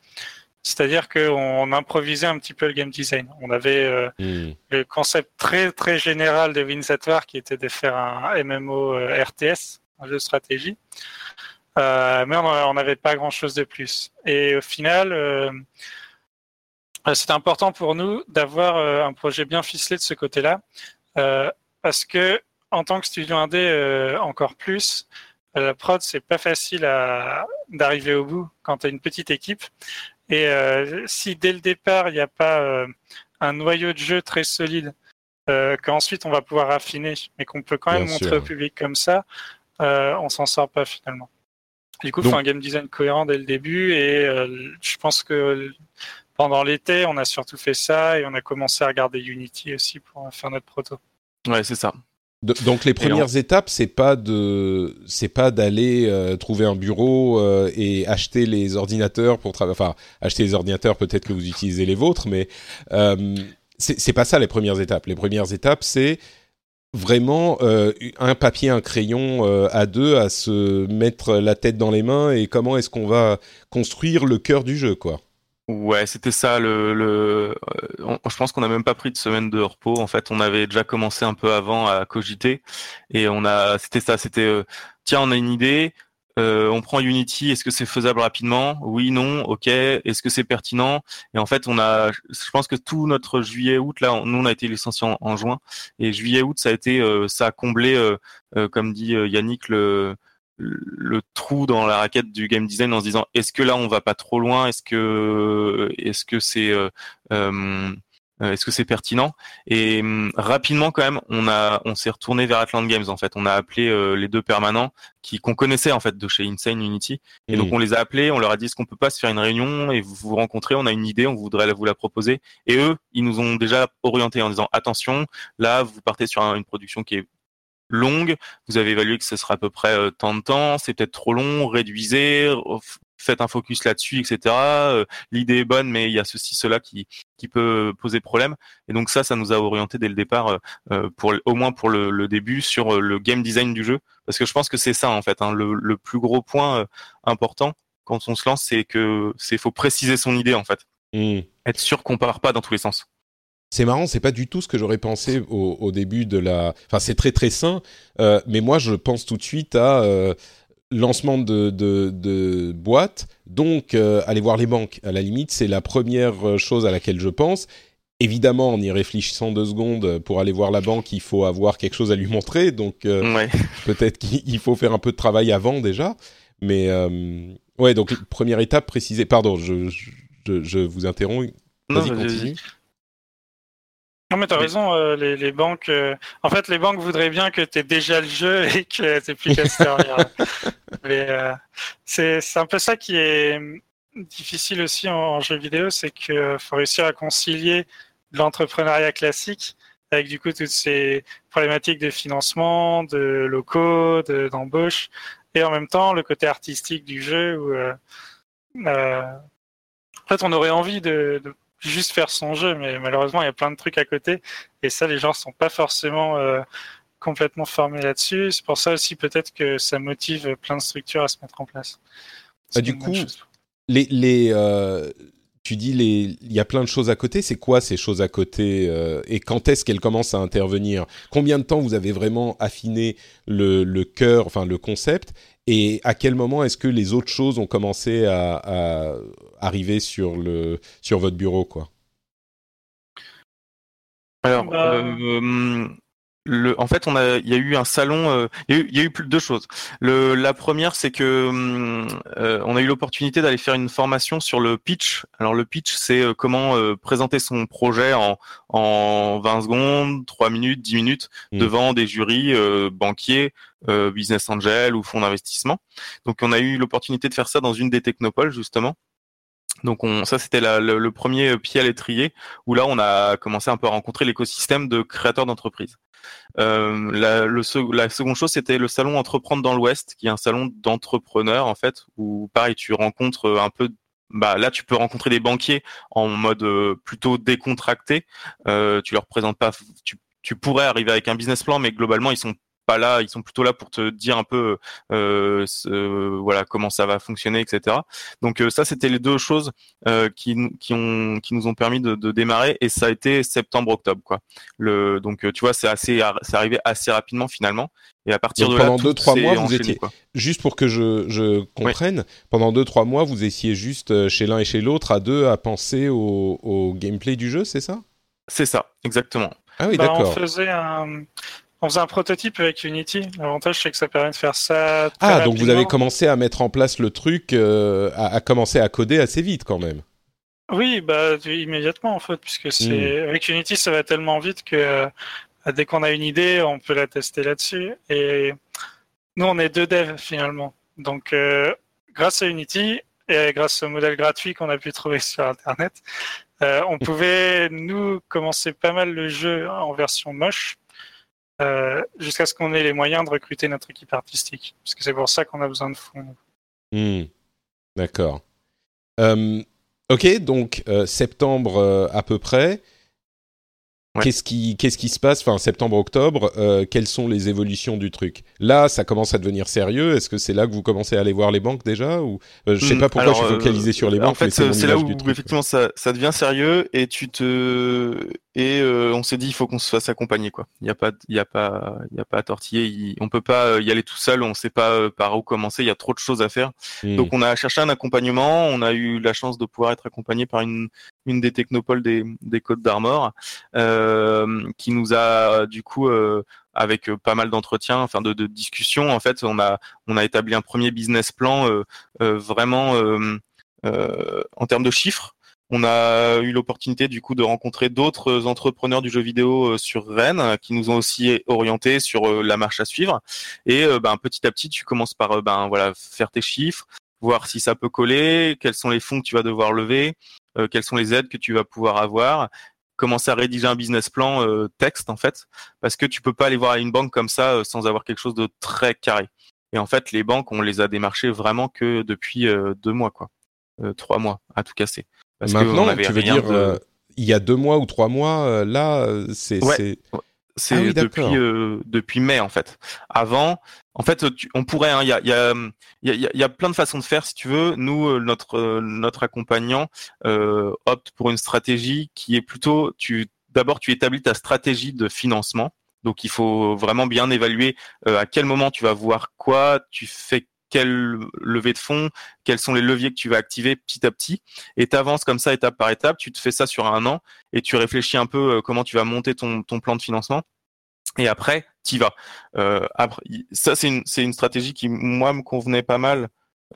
C'est-à-dire qu'on improvisait un petit peu le game design. On avait hmm. le concept très très général de Winsetter qui était de faire un MMO RTS, un jeu de stratégie. mais on n'avait pas grand-chose de plus. Et au final, euh, c'était important pour nous d'avoir euh, un projet bien ficelé de ce côté-là, euh, parce que en tant que studio indé, encore plus, la prod c'est pas facile à d'arriver au bout quand tu as une petite équipe. Et si dès le départ il n'y a pas un noyau de jeu très solide, qu'ensuite on va pouvoir affiner, mais qu'on peut quand même montrer au public comme ça, on s'en sort pas finalement. Du coup, il faut un game design cohérent dès le début et je pense que pendant l'été, on a surtout fait ça et on a commencé à regarder Unity aussi pour faire notre proto. Ouais, c'est ça. Donc les premières étapes, c'est pas de, c'est pas d'aller euh, trouver un bureau euh, et acheter les ordinateurs pour travailler. Enfin, acheter les ordinateurs, peut-être que vous utilisez les vôtres, mais euh, c'est pas ça les premières étapes. Les premières étapes, c'est vraiment un papier, un crayon à deux à se mettre la tête dans les mains et comment est-ce qu'on va construire le cœur du jeu, quoi. Ouais, c'était ça. Le, le euh, je pense qu'on n'a même pas pris de semaine de repos. En fait, on avait déjà commencé un peu avant à cogiter et on a, c'était ça. C'était, euh, tiens, on a une idée. euh, on prend Unity, est-ce que c'est faisable rapidement? Oui, non, ok. Est-ce que c'est pertinent? Et en fait, on a, je pense que tout notre juillet-août là, nous on a été licencié en, juin et juillet-août ça a été, ça a comblé, comme dit Yannick le le trou dans la raquette du game design en se disant est-ce que là on va pas trop loin? Est-ce que est-ce que c'est euh, est-ce que c'est pertinent? Et hum, rapidement quand même, on a, on s'est retourné vers Atlant Games en fait. On a appelé euh, les deux permanents qui qu'on connaissait en fait de chez Insane Unity. Et donc on les a appelés, on leur a dit est-ce qu'on peut pas se faire une réunion et vous vous rencontrer? On a une idée, on voudrait vous la proposer. Et eux, ils nous ont déjà orienté en disant attention, là vous partez sur une production qui est longue, vous avez évalué que ce sera à peu près euh, tant de temps, c'est peut-être trop long, réduisez, faites un focus là-dessus, etc. Euh, l'idée est bonne, mais il y a ceci, cela qui, qui peut poser problème. Et donc ça, ça nous a orienté dès le départ, euh, pour au moins pour le, début, sur le game design du jeu, parce que je pense que c'est ça en fait, hein, le, plus gros point important quand on se lance, c'est que c'est faut préciser son idée en fait, mmh. être sûr qu'on part pas dans tous les sens. C'est marrant, c'est pas du tout ce que j'aurais pensé au, début de la. Enfin, c'est très très sain, mais moi je pense tout de suite à lancement de, de, boîte, donc euh, aller voir les banques. À la limite, c'est la première euh, chose à laquelle je pense. Évidemment, en y réfléchissant deux secondes, pour aller voir la banque, il faut avoir quelque chose à lui montrer. Donc, euh, peut-être qu'il faut faire un peu de travail avant déjà. Mais ouais, donc première étape préciser. Pardon, je, je, je vous interromps. Vas-y, continue. Non mais t'as raison, euh, les, les, banques. Euh, en fait, les banques voudraient bien que tu aies déjà le jeu et que t'aies plus qu'à se servir. mais euh, c'est un peu ça qui est difficile aussi en, jeu vidéo, c'est qu'il faut réussir à concilier l'entrepreneuriat classique avec du coup toutes ces problématiques de financement, de locaux, d'embauche, et en même temps le côté artistique du jeu où en fait on aurait envie de, de juste faire son jeu, mais malheureusement, il y a plein de trucs à côté. Et ça, les gens sont pas forcément euh, complètement formés là-dessus. C'est pour ça aussi peut-être que ça motive plein de structures à se mettre en place. Ah, du coup, les, les euh, tu dis les, il y a plein de choses à côté. C'est quoi ces choses à côté euh, et quand est-ce qu'elles commencent à intervenir? Combien de temps vous avez vraiment affiné le, le cœur, enfin le concept? Et à quel moment est-ce que les autres choses ont commencé à, arriver sur, le, sur votre bureau quoi? Alors, bah, euh, le, en fait, on a, il y a eu un salon, euh, il, y a eu, il, y a eu, plus de deux choses. Le, la première, c'est que hum, euh, on a eu l'opportunité d'aller faire une formation sur le pitch. Alors le pitch, c'est euh, comment présenter son projet en, en 20 secondes, 3 minutes, 10 minutes mmh. devant des jurys banquiers, business angel ou fonds d'investissement. Donc on a eu l'opportunité de faire ça dans une des technopoles justement. Donc on, ça c'était le, le, premier pied à l'étrier où là on a commencé un peu à rencontrer l'écosystème de créateurs d'entreprises. Euh, la, seconde chose, c'était le salon Entreprendre dans l'Ouest, qui est un salon d'entrepreneurs en fait, où pareil, tu rencontres un peu bah là tu peux rencontrer des banquiers en mode euh, plutôt décontracté. Euh, tu leur présentes pas, tu pourrais arriver avec un business plan, mais globalement ils sont pas là, ils sont plutôt là pour te dire un peu euh, voilà comment ça va fonctionner, etc. Donc euh, ça c'était les deux choses euh, qui, qui ont qui nous ont permis de, de démarrer et ça a été septembre octobre quoi. Le donc tu vois c'est assez c'est arrivé assez rapidement finalement et à partir de pendant deux trois mois vous étiez juste pour que je, je comprenne pendant deux trois mois vous étiez juste chez l'un et chez l'autre à deux à penser au, au gameplay du jeu c'est ça? C'est ça exactement. Ah oui, bah, d'accord. On faisait un, on faisait un prototype avec Unity. L'avantage, c'est que ça permet de faire ça. Très ah, donc vous avez commencé à mettre en place le truc, euh, à, commencer à coder assez vite quand même. Oui, bah immédiatement en fait, puisque c'est hmm. avec Unity, ça va tellement vite que euh, dès qu'on a une idée, on peut la tester là-dessus. Et nous, on est deux devs finalement. Donc, euh, grâce à Unity et grâce au modèle gratuit qu'on a pu trouver sur Internet, on pouvait nous commencer pas mal le jeu en version moche jusqu'à ce qu'on ait les moyens de recruter notre équipe artistique. Parce que c'est pour ça qu'on a besoin de fonds. Hmm. D'accord. Euh, ok, donc euh, septembre à peu près. Qu'est-ce qui, qu'est-ce qui se passe, enfin septembre-octobre, quelles sont les évolutions du truc? Là, ça commence à devenir sérieux. Est-ce que c'est là que vous commencez à aller voir les banques déjà ou je sais hmm, pas pourquoi je suis focalisé sur les banques. En fait, c'est là où effectivement ça, ça, devient sérieux et tu te et euh, on s'est dit il faut qu'on se fasse accompagner quoi. Il y a pas il y a pas il y a pas à tortiller, il, on peut pas euh, y aller tout seul, on sait pas euh, par où commencer, il y a trop de choses à faire. Hmm. Donc on a cherché un accompagnement, on a eu la chance de pouvoir être accompagné par une une des technopoles des des Côtes d'Armor euh, qui nous a du coup euh, avec euh, pas mal d'entretiens, enfin de, discussions en fait, on a on a établi un premier business plan euh, euh, vraiment euh, euh, en termes de chiffres on a eu l'opportunité du coup de rencontrer d'autres entrepreneurs du jeu vidéo euh, sur Rennes euh, qui nous ont aussi orientés sur euh, la marche à suivre. Et euh, ben, petit à petit, tu commences par euh, ben voilà faire tes chiffres, voir si ça peut coller, quels sont les fonds que tu vas devoir lever, euh, quelles sont les aides que tu vas pouvoir avoir, commencer à rédiger un business plan euh, texte en fait, parce que tu peux pas aller voir à une banque comme ça euh, sans avoir quelque chose de très carré. Et en fait, les banques, on les a démarchées vraiment que depuis euh, deux mois quoi, Euh, trois mois à tout casser. Parce que Maintenant, on avait tu veux dire, de- il y a deux mois ou trois mois, là, c'est... Ouais. c'est- C'est Ah oui, depuis euh, depuis mai en fait. Avant, en fait, tu- on pourrait. hein, Il y, a, il y, a, il y, a, y a plein de façons de faire si tu veux. Nous, euh, notre euh, notre accompagnant euh, opte pour une stratégie qui est plutôt. Tu d'abord tu établis ta stratégie de financement. Donc il faut vraiment bien évaluer euh, à quel moment tu vas voir quoi, tu fais quelle levée de fonds, quels sont les leviers que tu vas activer petit à petit, et tu avances comme ça étape par étape. Tu te fais ça sur un an et tu réfléchis un peu euh, comment tu vas monter ton, plan de financement. Et après, vas. Euh, y- ça, c'est une, stratégie qui, moi, me convenait pas mal.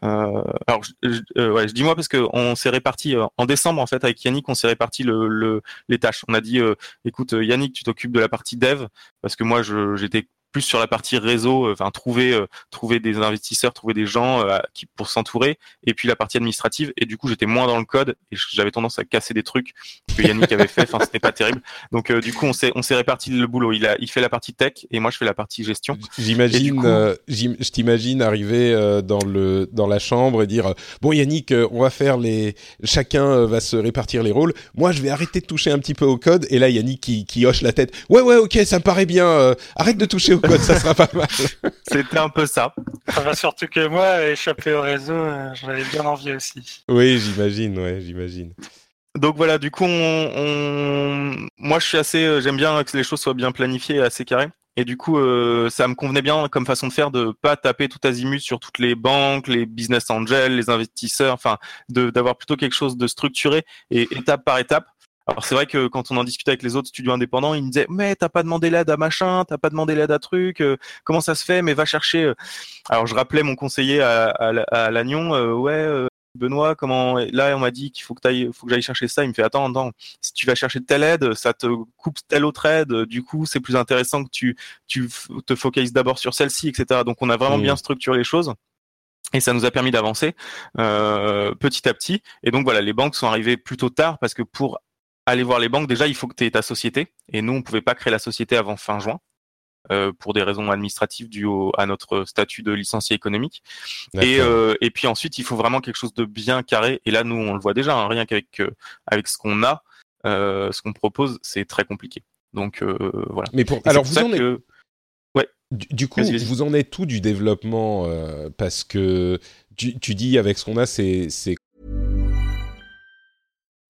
Euh, alors, je, ouais, je dis moi parce que on s'est réparti euh, en décembre en fait avec Yannick, on s'est réparti le, le- les tâches. On a dit, écoute, Yannick, tu t'occupes de la partie dev parce que moi, j'étais plus sur la partie réseau, euh, enfin trouver euh, trouver des investisseurs, trouver des gens euh, qui pour s'entourer, et puis la partie administrative. Et du coup, j'étais moins dans le code et j'avais tendance à casser des trucs que Yannick avait fait. Enfin, c'était pas terrible. Donc du coup, on s'est on s'est réparti le boulot. Il a il fait la partie tech et moi je fais la partie gestion. J'imagine, euh, je t'imagine arriver euh, dans le dans la chambre et dire bon Yannick, on va faire les, chacun va se répartir les rôles. Moi, je vais arrêter de toucher un petit peu au code. Et là, Yannick qui, qui hoche la tête. Ouais, ouais, ok, ça me paraît bien. euh, arrête de toucher au code, ça sera pas mal. C'était un peu ça. Ça va surtout que moi, échapper au réseau, euh, j'en avais bien envie aussi. oui, j'imagine, ouais, j'imagine. Donc voilà, du coup, on, on- moi je suis assez, euh, j'aime bien que les choses soient bien planifiées et assez carrées. Et du coup, euh, ça me convenait bien comme façon de faire de pas taper tout azimut sur toutes les banques, les business angels, les investisseurs, enfin, de d'avoir plutôt quelque chose de structuré et étape par étape. Alors c'est vrai que quand on en discutait avec les autres studios indépendants, ils me disaient mais t'as pas demandé l'aide à machin, t'as pas demandé l'aide à truc, euh, comment ça se fait Mais va chercher. euh. Alors je rappelais mon conseiller à, à, à Lannion, euh, ouais. euh, Benoît, comment là on m'a dit qu'il faut que t'ailles, faut que j'aille chercher ça. Il me fait attends, attends. Si tu vas chercher telle aide, ça te coupe telle autre aide. Du coup, c'est plus intéressant que tu tu te focalises d'abord sur celle-ci, etc. Donc on a vraiment Mm. bien structuré les choses. Et ça nous a permis d'avancer euh, petit à petit. Et donc voilà, les banques sont arrivées plutôt tard parce que pour aller voir les banques, déjà il faut que tu aies ta société. Et nous, on pouvait pas créer la société avant fin juin. euh, pour des raisons administratives dues au- à notre statut de licencié économique. Et, euh, et puis ensuite, il faut vraiment quelque chose de bien carré. Et là, nous, on le voit déjà, hein, rien qu'avec euh, avec ce qu'on a, ce qu'on propose, c'est très compliqué. Donc voilà. Mais pour Et alors pour vous en êtes que Du, du coup, vas-y. vous en êtes tout du développement parce que tu, tu dis avec ce qu'on a, c'est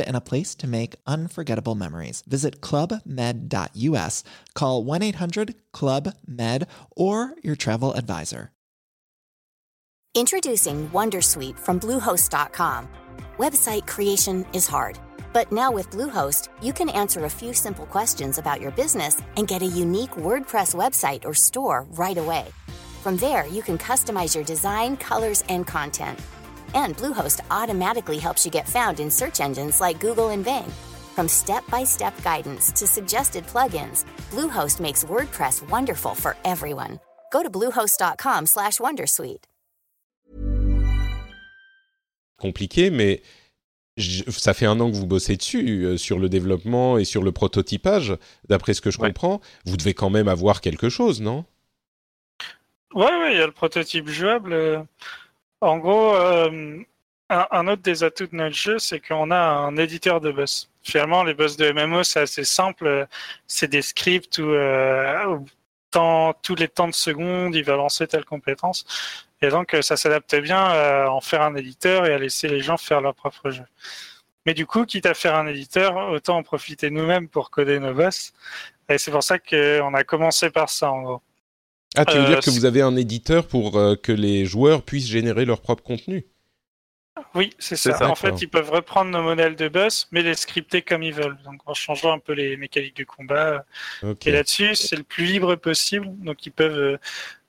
and a place to make unforgettable memories. Visit clubmed.us, call 1 800 Club Med, or your travel advisor. Introducing Wondersuite from Bluehost.com. Website creation is hard, but now with Bluehost, you can answer a few simple questions about your business and get a unique WordPress website or store right away. From there, you can customize your design, colors, and content. And Bluehost automatically helps you get found in search engines like Google and Bing. From step-by-step guidance to suggested plugins, Bluehost makes WordPress wonderful for everyone. Go to bluehost.com/wondersuite. compliqué, mais je- ça fait un an que vous bossez dessus, euh, sur le développement et sur le prototypage, d'après ce que je Ouais. comprends. Vous devez quand même avoir quelque chose, non? Ouais, ouais, il y a le prototype jouable. euh. En gros, euh, un, autre des atouts de notre jeu, c'est qu'on a un éditeur de boss. Finalement, les boss de MMO, c'est assez simple. C'est des scripts où, euh, tous les temps de secondes, il va lancer telle compétence. Et donc, euh, ça s'adapte bien à en faire un éditeur et à laisser les gens faire leur propre jeu. Mais du coup, quitte à faire un éditeur, autant en profiter nous-mêmes pour coder nos boss. Et c'est pour ça qu'on a commencé par ça, en gros. Ah, tu veux Euh, dire que c'est- vous avez un éditeur pour euh, que les joueurs puissent générer leur propre contenu? Oui, c'est ça. ça. En fait, ils peuvent reprendre nos modèles de boss, mais les scripter comme ils veulent. Donc, en changeant un peu les mécaniques du combat. Ok. Et là-dessus, c'est le plus libre possible. Donc, ils peuvent euh,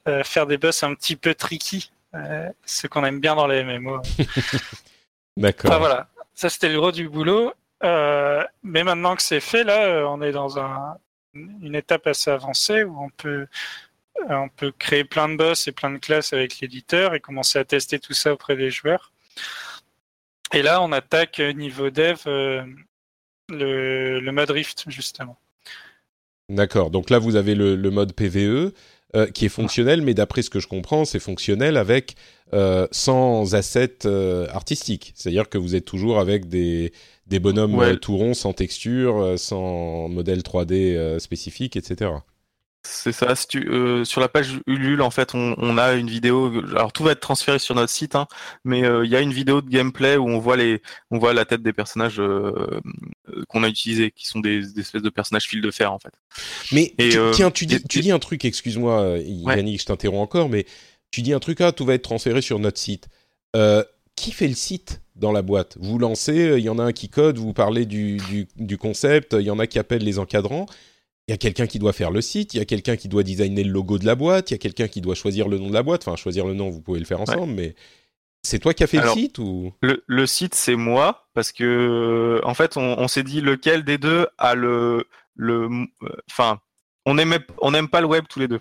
euh, faire des boss un petit peu tricky. euh, ce qu'on aime bien dans les MMO. D'accord. Enfin, voilà. Ça, c'était le gros du boulot. Euh, mais maintenant que c'est fait, là, euh, on est dans un, une étape assez avancée où on peut, euh, on peut créer plein de boss et plein de classes avec l'éditeur et commencer à tester tout ça auprès des joueurs. Et là, on attaque niveau dev euh, le, le mode Rift, justement. D'accord. Donc là, vous avez le, le mode PVE euh, qui est fonctionnel, mais d'après ce que je comprends, c'est fonctionnel avec euh, sans assets euh, artistiques. C'est-à-dire que vous êtes toujours avec des, des bonhommes Ouais. tout ronds, sans texture, sans modèle 3D euh, spécifique, etc. C'est ça. Si tu- euh, sur la page Ulule, en fait, on, on a une vidéo. Alors tout va être transféré sur notre site, hein, mais euh, il y a une vidéo de gameplay où on voit les, on voit la tête des personnages euh, qu'on a utilisés, qui sont des, des espèces de personnages fil de fer, en fait. Mais Et, tu- tiens, tu dis, et- tu dis un truc, excuse-moi, Yannick, je t'interromps encore, mais tu dis un truc, ah, tout va être transféré sur notre site. Qui fait le site dans la boîte? Vous lancez, il y en a un qui code, vous parlez du, du, du concept, il y en a qui appellent les encadrants. Il y a quelqu'un qui doit faire le site, il y a quelqu'un qui doit designer le logo de la boîte, il y a quelqu'un qui doit choisir le nom de la boîte. Enfin, choisir le nom, vous pouvez le faire ensemble, mais c'est toi qui as fait Alors- le site ou? Le, le site, c'est moi, parce que en fait, on, on s'est dit lequel des deux a le, le, euh, enfin, on on n'aime pas le web tous les deux,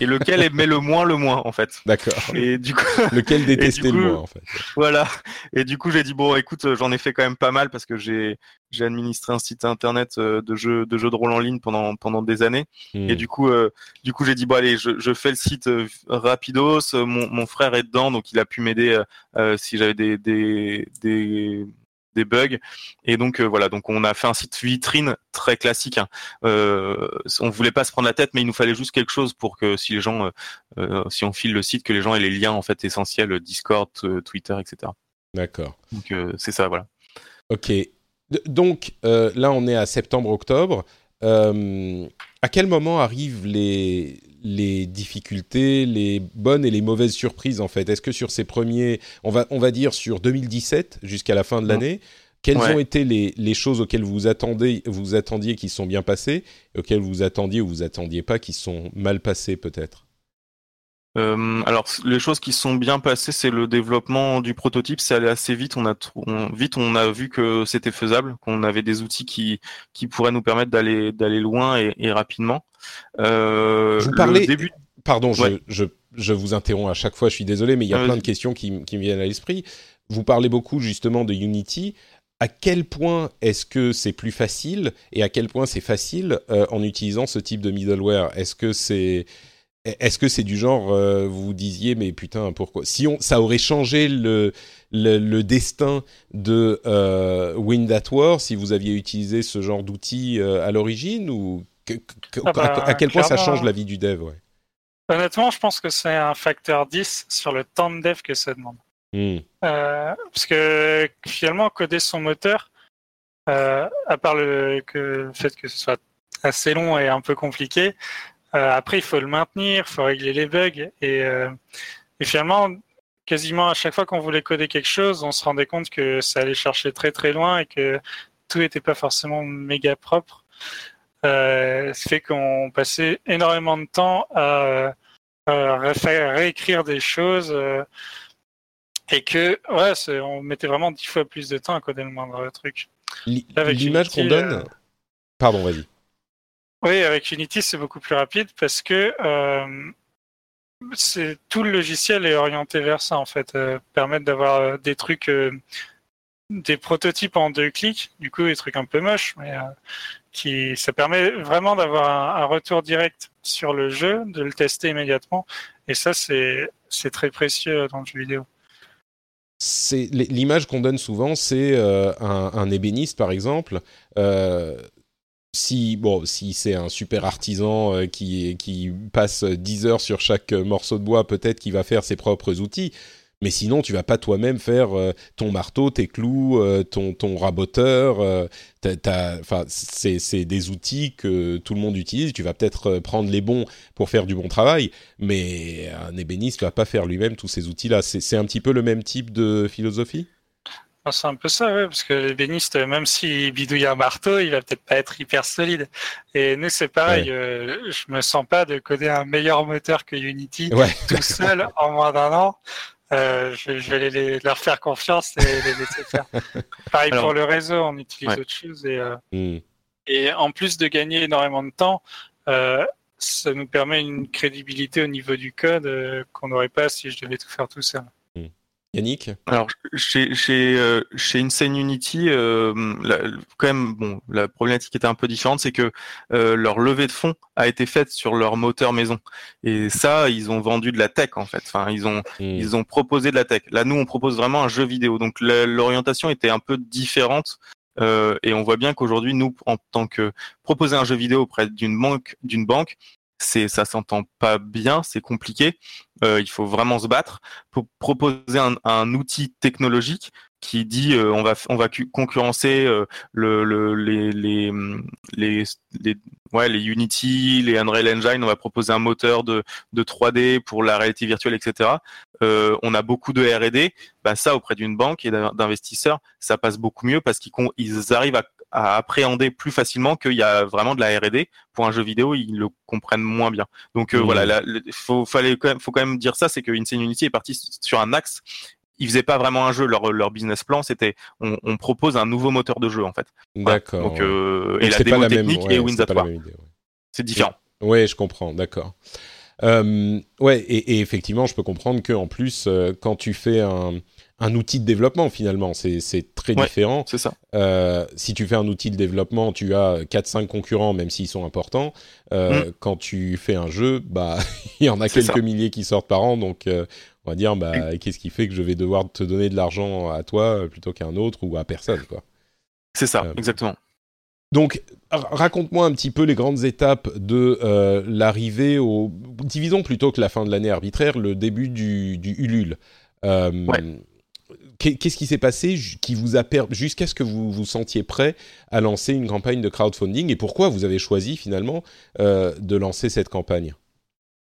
et lequel aimait le moins le moins, en fait. D'accord. Et du coup, Lequel détestait coup- le moins en fait Voilà. Et du coup, j'ai dit bon, écoute, j'en ai fait quand même pas mal parce que j'ai j'ai administré un site internet euh, de jeux de jeux de rôle en ligne pendant pendant des années. Hmm. Et du coup, euh, du coup, j'ai dit bon allez, je, je fais le site euh, rapidos. Mon mon frère est dedans, donc il a pu m'aider euh, si j'avais des des des des bugs et donc euh, voilà donc on a fait un site vitrine très classique hein. euh, on voulait pas se prendre la tête mais il nous fallait juste quelque chose pour que si les gens euh, euh, si on file le site que les gens aient les liens en fait essentiels Discord Twitter etc D'accord. donc c'est ça voilà Ok. Donc là, on est à septembre-octobre. À quel moment arrivent les, les difficultés, les bonnes et les mauvaises surprises en fait. Est-ce que sur ces premiers, on va, on va dire sur 2017 jusqu'à la fin de l'année, quelles Ouais. ont été les, les choses auxquelles vous attendez, vous attendiez qui sont bien passées, auxquelles vous attendiez ou vous attendiez pas qui sont mal passées peut-être? Euh, alors les choses qui sont bien passées, c'est le développement du prototype, c'est allé assez vite. On a on- vite on a vu que c'était faisable, qu'on avait des outils qui qui pourraient nous permettre d'aller d'aller loin et, et rapidement. Euh, Vous le parlez- début. Pardon, je, Ouais. je, je vous interromps à chaque fois, je suis désolé, mais il y a Ah, plein de questions qui, qui me viennent à l'esprit. Vous parlez beaucoup justement de Unity. À quel point est-ce que c'est plus facile et à quel point c'est facile euh, en utilisant ce type de middleware? Est-ce que c'est est-ce que c'est du genre euh, vous vous disiez mais putain pourquoi? Si on ça aurait changé le le, le destin de euh, Wind at War si vous aviez utilisé ce genre d'outil euh, à l'origine ou que- que- Ah bah, à, à quel point ça change la vie du dev ouais? Honnêtement, je pense que c'est un facteur 10 sur le temps de dev que ça demande. Hmm. Euh, parce que finalement, coder son moteur, euh, à part le, que, le fait que ce soit assez long et un peu compliqué, après il faut le maintenir, il faut régler les bugs. Et, euh, et finalement, quasiment à chaque fois qu'on voulait coder quelque chose, on se rendait compte que ça allait chercher très très loin et que tout n'était pas forcément méga propre. Euh, ce fait qu'on passait énormément de temps à, à réécrire des choses. euh, et que, ouais, on mettait vraiment dix fois plus de temps à coder le moindre truc. L'image qu'on donne. euh, Pardon, vas-y. Oui, avec Unity, c'est beaucoup plus rapide parce que euh, tout le logiciel est orienté vers ça en fait, euh, permettre d'avoir euh, des trucs des prototypes en deux clics, du coup des trucs un peu moches, mais qui ça permet vraiment d'avoir un, retour direct sur le jeu, de le tester immédiatement, et ça c'est c'est très précieux dans le jeu vidéo. L'image qu'on donne souvent, c'est un, ébéniste par exemple. Si bon, si c'est un super artisan euh, qui qui passe 10 heures sur chaque morceau de bois, peut-être qu'il va faire ses propres outils. Mais sinon, tu vas pas toi-même faire euh, ton marteau, tes clous, euh, ton, ton raboteur. Enfin, c'est des outils que tout le monde utilise. Tu vas peut-être prendre les bons pour faire du bon travail, mais un ébéniste va pas faire lui-même tous ces outils-là. C'est un petit peu le même type de philosophie? C'est un peu ça, ouais, parce que l'ébéniste, même s'il bidouille un marteau, il va peut-être pas être hyper solide. Et nous, c'est pareil, euh, je me sens pas de coder un meilleur moteur que Unity tout seul en moins d'un an. Euh, je, vais les, leur faire confiance et les laisser faire. Pareil pour le réseau, on utilise autre chose. Et, euh, hmm. et en plus de gagner énormément de temps, ça nous permet une crédibilité au niveau du code qu'on n'aurait pas si je devais tout faire tout seul. Yannick Alors chez chez euh, chez Insane Unity, euh, quand même bon, la problématique était un peu différente, c'est que euh, leur levée de fonds a été faite sur leur moteur maison et ça ils ont vendu de la tech en fait. Enfin ils ont hmm. ils ont proposé de la tech. Là nous on propose vraiment un jeu vidéo donc l'orientation était un peu différente euh, et on voit bien qu'aujourd'hui, nous, en tant que proposer un jeu vidéo auprès d'une banque, d'une banque, c'est ça s'entend pas bien, c'est compliqué. Euh, il faut vraiment se battre pour proposer un, outil technologique qui dit euh, on va on va concurrencer euh, le, le, les, les, les, ouais les Unity, les Unreal Engine. On va proposer un moteur de, de 3D pour la réalité virtuelle, etc. On a beaucoup de R&D. Bah ça auprès d'une banque et d'investisseurs, ça passe beaucoup mieux parce qu'ils ils arrivent à, à appréhender plus facilement qu'il y a vraiment de la R&D pour un jeu vidéo, ils le comprennent moins bien. Donc euh, mmh. voilà, il faut fallait quand même faut quand même dire ça, c'est que Insane Unity est parti sur un axe. Ils faisaient pas vraiment un jeu. Leur, leur business plan, c'était on, on, propose un nouveau moteur de jeu en fait. D'accord. Donc, euh, et la démo technique et Windows 3. C'est différent. Oui, je comprends. D'accord. Euh, ouais, et, et, effectivement, je peux comprendre que en plus, quand tu fais un, un outil de développement finalement. C'est très différent. C'est ça. Euh, si tu fais un outil de développement, tu as 4-5 concurrents, même s'ils sont importants. Euh, mm. Quand tu fais un jeu, bah il y en a quelques milliers qui sortent par an, donc euh, on va dire bah qu'est-ce qui fait que je vais devoir te donner de l'argent à toi plutôt qu'à un autre ou à personne quoi. C'est ça, exactement. Donc, raconte-moi un petit peu les grandes étapes de l'arrivée au, divisons plutôt que la fin de l'année arbitraire, le début du, du Ulule. Ouais qu'est-ce qui s'est passé qui vous a permis jusqu'à ce que vous vous sentiez prêt à lancer une campagne de crowdfunding et pourquoi vous avez choisi finalement euh, de lancer cette campagne?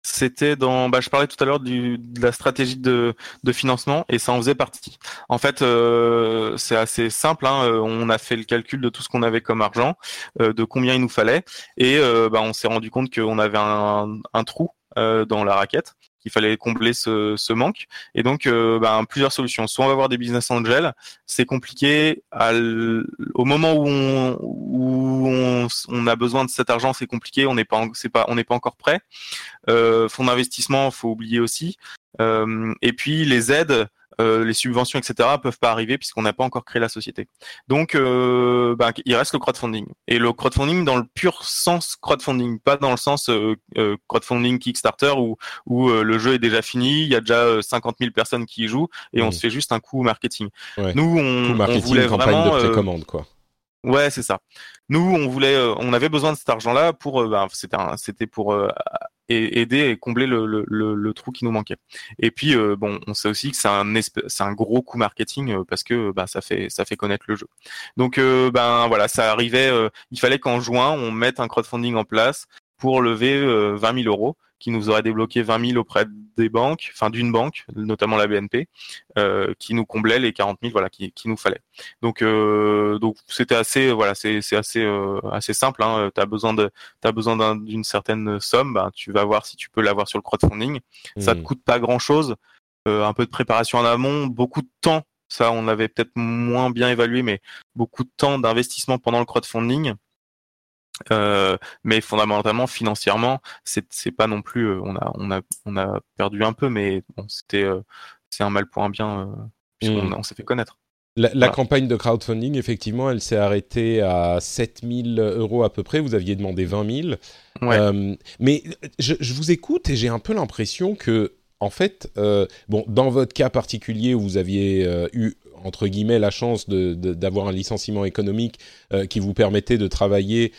C'était dans, bah, je parlais tout à l'heure de la stratégie de, financement et ça en faisait partie. En fait, euh, c'est assez simple. Hein, euh, on a fait le calcul de tout ce qu'on avait comme argent, de combien il nous fallait, et bah, on s'est rendu compte qu'on avait un trou dans la raquette qu'il fallait combler ce, ce, manque. Et donc, euh, ben, plusieurs solutions. Soit on va avoir des business angels, c'est compliqué. au moment où on, où on, on, a besoin de cet argent, c'est compliqué. On n'est pas, pas, on n'est pas encore prêt. Euh, fonds d'investissement, faut oublier aussi. Euh, et puis les aides. Euh, les subventions, etc., peuvent pas arriver puisqu'on n'a pas encore créé la société. Donc, euh, bah, il reste le crowdfunding. Et le crowdfunding dans le pur sens crowdfunding, pas dans le sens euh, crowdfunding Kickstarter où, où le jeu est déjà fini, il y a déjà 50 000 personnes qui y jouent et on mmh. se fait juste un coup marketing. Nous, on, on voulait campagne de précommande, quoi. Ouais, c'est ça. Nous, on voulait, on avait besoin de cet argent-là pour, c'était, c'était pour et aider et combler le, le, trou qui nous manquait. Et puis euh, bon, on sait aussi que c'est un un gros coup marketing euh, parce que bah, ça fait ça fait connaître le jeu. Donc euh, ben voilà, ça arrivait. il fallait qu'en juin on mette un crowdfunding en place pour lever 20 000 euros qui nous aurait débloqué 20 000 auprès des banques, enfin d'une banque, notamment la BNP, euh, qui nous comblait les 40 000, voilà, qui, qui nous fallait. Donc, euh, donc c'était assez, voilà, c'est, assez, euh, assez simple. Hein. T'as besoin de, t'as besoin d'une certaine somme, bah, tu vas voir si tu peux l'avoir sur le crowdfunding. Ça te mmh. coûte pas grand chose, euh, un peu de préparation en amont, beaucoup de temps. Ça, on avait peut-être moins bien évalué, mais beaucoup de temps d'investissement pendant le crowdfunding. Euh, mais fondamentalement, financièrement, c'est pas non plus. Euh, on a on a on a perdu un peu, mais bon, c'était euh, c'est un mal pour un bien puisqu'on mmh. on, s'est fait connaître. La, la campagne de crowdfunding, effectivement, elle s'est arrêtée à 7000 euros à peu près. Vous aviez demandé 20 000. Ouais. Euh, mais je, je vous écoute et j'ai un peu l'impression que, en fait, euh, bon, dans votre cas particulier où vous aviez euh, eu entre guillemets la chance d'avoir un licenciement économique euh, qui vous permettait de travailler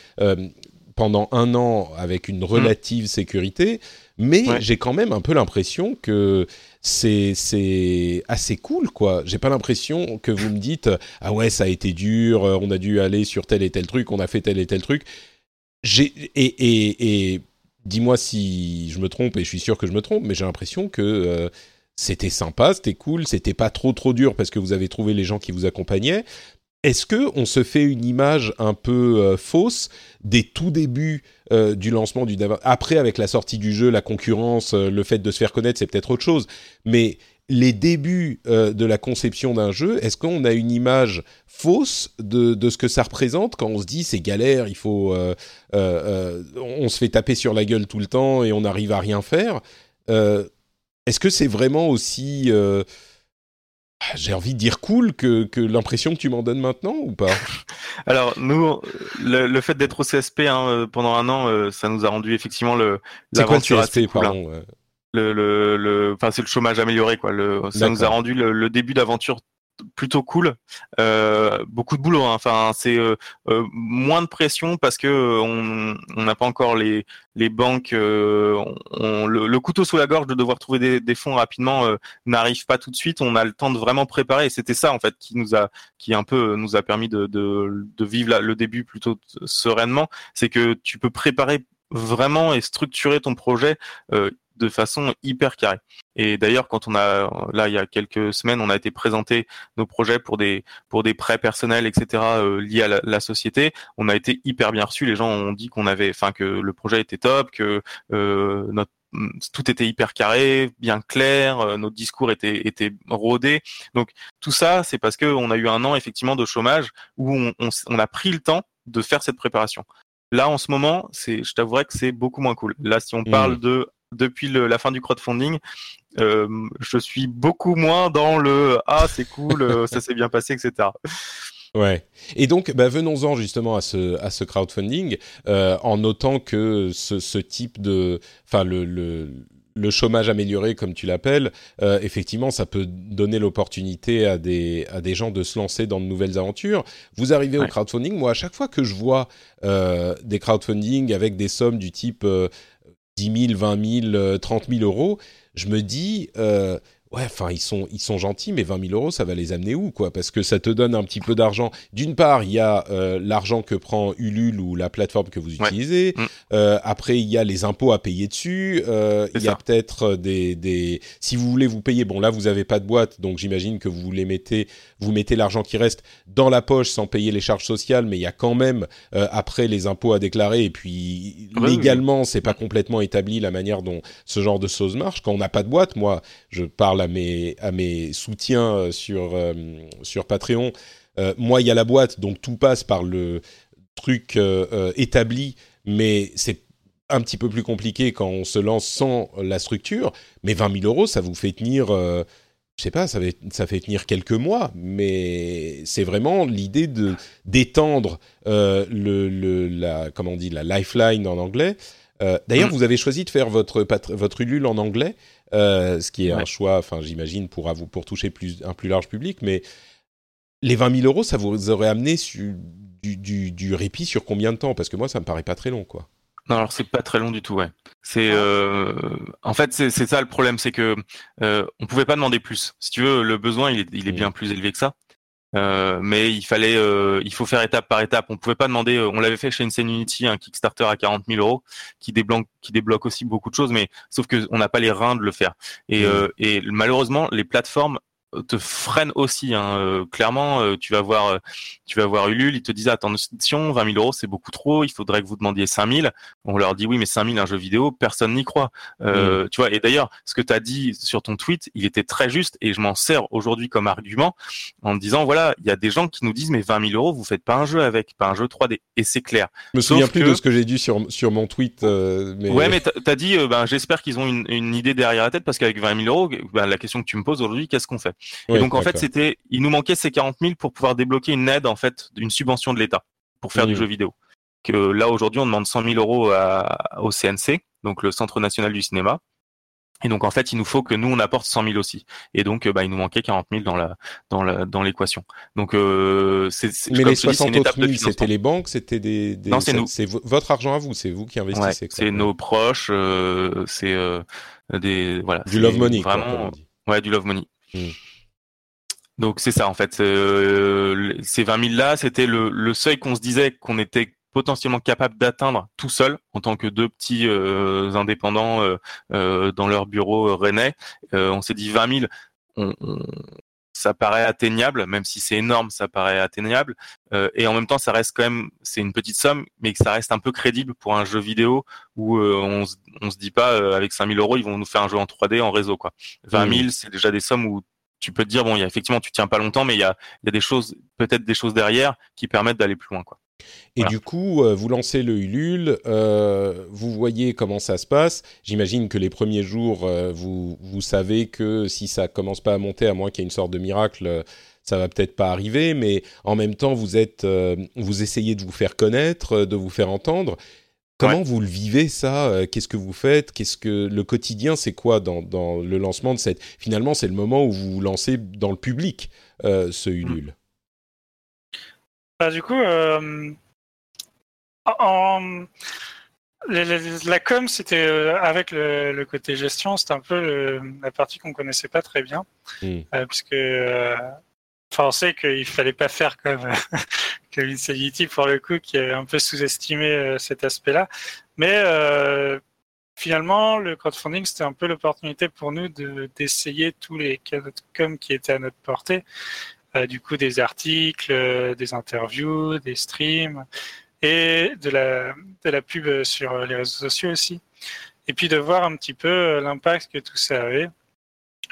pendant un an avec une relative sécurité, mais Ouais. j'ai quand même un peu l'impression que c'est assez cool quoi. J'ai pas l'impression que vous me dites ah ouais ça a été dur, on a dû aller sur tel et tel truc, on a fait tel et tel truc. J'ai et et, et dis-moi si je me trompe et je suis sûr que je me trompe, mais j'ai l'impression que euh, c'était sympa, c'était cool, c'était pas trop trop dur parce que vous avez trouvé les gens qui vous accompagnaient. Est-ce que on se fait une image un peu euh, fausse des tout débuts euh, du lancement du après avec la sortie du jeu, la concurrence, le fait de se faire connaître, c'est peut-être autre chose, mais les débuts euh, de la conception d'un jeu, est-ce qu'on a une image fausse de, de ce que ça représente quand on se dit c'est galère, il faut, euh, euh, on se fait taper sur la gueule tout le temps et on n'arrive à rien faire. Est-ce que c'est vraiment aussi, euh, j'ai envie de dire cool que, que l'impression que tu m'en donnes maintenant ou pas? Alors nous, le, le fait d'être au CSP hein, pendant un an, ça nous a rendu effectivement le C'est quoi le CSP, cool, hein. pardon le, le, le, enfin c'est le chômage amélioré quoi. Le, ça nous a rendu le, le début d'aventure plutôt cool. Euh, beaucoup de boulot. hein. Enfin c'est euh, euh, moins de pression parce que euh, on on n'a pas encore les les banques. euh, on, on- le, le couteau sous la gorge de devoir trouver des, des fonds rapidement euh, n'arrive pas tout de suite. On a le temps de vraiment préparer. Et c'était ça en fait qui nous a qui un peu nous a permis de de, de vivre la- le début plutôt sereinement. C'est que tu peux préparer vraiment et structurer ton projet euh, de façon hyper carrée. Et d'ailleurs, quand on a là il y a quelques semaines, on a été présenter nos projets pour des pour des prêts personnels, etc. euh, liés à la, la société, on a été hyper bien reçus. Les gens ont dit qu'on avait, enfin que le projet était top, que euh, notre tout était hyper carré, bien clair, euh, notre discours était était rodé. Donc tout ça, c'est parce que on a eu un an effectivement de chômage où on, on, s- on a pris le temps de faire cette préparation. Là, en ce moment, c'est, je t'avouerais que c'est beaucoup moins cool. Là, si on parle de depuis le- la fin du crowdfunding, euh, je suis beaucoup moins dans le ah c'est cool, euh, ça s'est bien passé, etc. Ouais. Et donc, bah, venons-en justement à ce, à ce crowdfunding, euh, en notant que ce, ce type de, enfin le, le, le chômage amélioré, comme tu l'appelles, euh, effectivement, ça peut donner l'opportunité à des, à des gens de se lancer dans de nouvelles aventures. Vous arrivez au crowdfunding, moi, à chaque fois que je vois euh, des crowdfunding avec des sommes du type 10 000, 20 000, euh, 30 000 euros, je me dis, euh, ouais, enfin, ils sont, ils sont gentils, mais 20 000 euros, ça va les amener où, quoi? Parce que ça te donne un petit peu d'argent. D'une part, il y a euh, l'argent que prend Ulule ou la plateforme que vous utilisez. Mm. Euh, après, il y a les impôts à payer dessus. Euh, il y a peut-être des, des, si vous voulez vous payer. Bon, là, vous avez pas de boîte, donc j'imagine que vous les mettez, vous mettez l'argent qui reste dans la poche sans payer les charges sociales, mais il y a quand même après les impôts à déclarer. Et puis légalement, c'est pas complètement établi la manière dont ce genre de choses marche. Quand on n'a pas de boîte, moi, je parle à mes soutiens euh, sur euh, sur Patreon. Euh, moi, il y a la boîte, donc tout passe par le truc établi, mais c'est un petit peu plus compliqué quand on se lance sans la structure. Mais 20 000 euros, ça vous fait tenir, euh, je sais pas, ça fait, ça fait tenir quelques mois, mais c'est vraiment l'idée de d'étendre la on dit la lifeline en anglais. Euh, D'ailleurs, Mm. vous avez choisi de faire votre Ulule en anglais, euh, ce qui est un choix, enfin j'imagine pour toucher plus un plus large public, mais les 20 000 euros, ça vous aurait amené su- du, du, du répit sur combien de temps? Parce que moi, ça me paraît pas très long, quoi. Non, alors c'est pas très long du tout, ouais. C'est euh, en fait c'est ça le problème, c'est que euh, on pouvait pas demander plus. Si tu veux, le besoin il est il est Mm. bien plus élevé que ça. Euh, mais il fallait, euh, il faut faire étape par étape. On pouvait pas demander. euh, on l'avait fait chez Unity, un Kickstarter à 40 000 euros, qui débloque, qui débloque aussi beaucoup de choses, mais sauf que on n'a pas les reins de le faire. Et, Mm. euh, et malheureusement, les plateformes te freinent aussi. Hein. Euh, clairement, euh, tu vas voir, euh, tu vas voir Ulule, ils te disent attention, 20 000 euros c'est beaucoup trop. Il faudrait que vous demandiez 5 000. On leur dit oui, mais 5 000 un jeu vidéo, personne n'y croit. Euh, Tu vois. Et d'ailleurs, ce que tu as dit sur ton tweet, il était très juste et je m'en sers aujourd'hui comme argument en me disant voilà, il y a des gens qui nous disent mais 20 000 euros, vous faites pas un jeu avec, pas un jeu 3D. Et c'est clair. Je me Sauf souviens plus que- de ce que j'ai dit sur, sur mon tweet. euh, mais... Ouais, mais t'as t'as dit, euh, ben, j'espère qu'ils ont une, une idée derrière la tête parce qu'avec 20 000 euros, ben, la question que tu me poses aujourd'hui, qu'est-ce qu'on fait? Et donc en fait, c'était, il nous manquait ces 40 000 pour pouvoir débloquer une aide en fait, une subvention de l'État pour faire du jeu vidéo. Que là aujourd'hui, on demande 100 000 euros à- au CNC, donc le Centre national du cinéma. Et donc en fait, il nous faut que nous on apporte 100 000 aussi. Et donc, euh, bah, il nous manquait 40 000 dans la dans la dans l'équation. Donc euh, c'est Mais les je te dis, c'est 60 une étape autres de 1000, financement. c'était les banques, c'était des, des- Non, c'est nous. C'est vo- votre argent à vous, c'est vous qui investissez. c'est nos proches, euh, c'est euh, des voilà. Du love money, vraiment. Ouais, du love money. Mm. Donc c'est ça en fait. Euh, ces 20 000 là, c'était le, le seuil qu'on se disait qu'on était potentiellement capable d'atteindre tout seul en tant que deux petits euh, indépendants euh, euh, dans leur bureau euh, rennais. Euh, on s'est dit 20 000, on, on- ça paraît atteignable, même si c'est énorme, ça paraît atteignable. Euh, et en même temps, ça reste quand même, c'est une petite somme, mais que ça reste un peu crédible pour un jeu vidéo où euh, on, se- on se dit pas euh, avec 5 000 euros, ils vont nous faire un jeu en 3D en réseau quoi. 20 000, c'est déjà des sommes où tu peux te dire bon, il y a effectivement tu tiens pas longtemps, mais il y a, il y a des choses, peut-être des choses derrière qui permettent d'aller plus loin quoi. Et Voilà. du coup, euh, vous lancez le Ulule, euh, vous voyez comment ça se passe. J'imagine que les premiers jours, euh, vous, vous savez que si ça commence pas à monter, à moins qu'il y ait une sorte de miracle, ça va peut-être pas arriver. Mais en même temps, vous êtes, euh, vous essayez de vous faire connaître, de vous faire entendre. Comment vous le vivez ça Euh, Qu'est-ce que vous faites Qu'est-ce que le quotidien C'est quoi dans, dans le lancement de cette Finalement, c'est le moment où vous vous lancez dans le public euh, ce Ulule? Bah, du coup, euh, en, la com, c'était euh, avec le, le côté gestion, c'était un peu le- la partie qu'on connaissait pas très bien, Mm. Euh, puisque, sait qu'il fallait pas faire comme comme Insanity pour le coup, qui avait un peu sous-estimé euh, cet aspect-là, mais euh, finalement, le crowdfunding, c'était un peu l'opportunité pour nous de d'essayer tous les canaux com qui étaient à notre portée. Euh, du coup, des articles, des interviews, des streams et de la, de la pub sur les réseaux sociaux aussi. Et puis de voir un petit peu l'impact que tout ça avait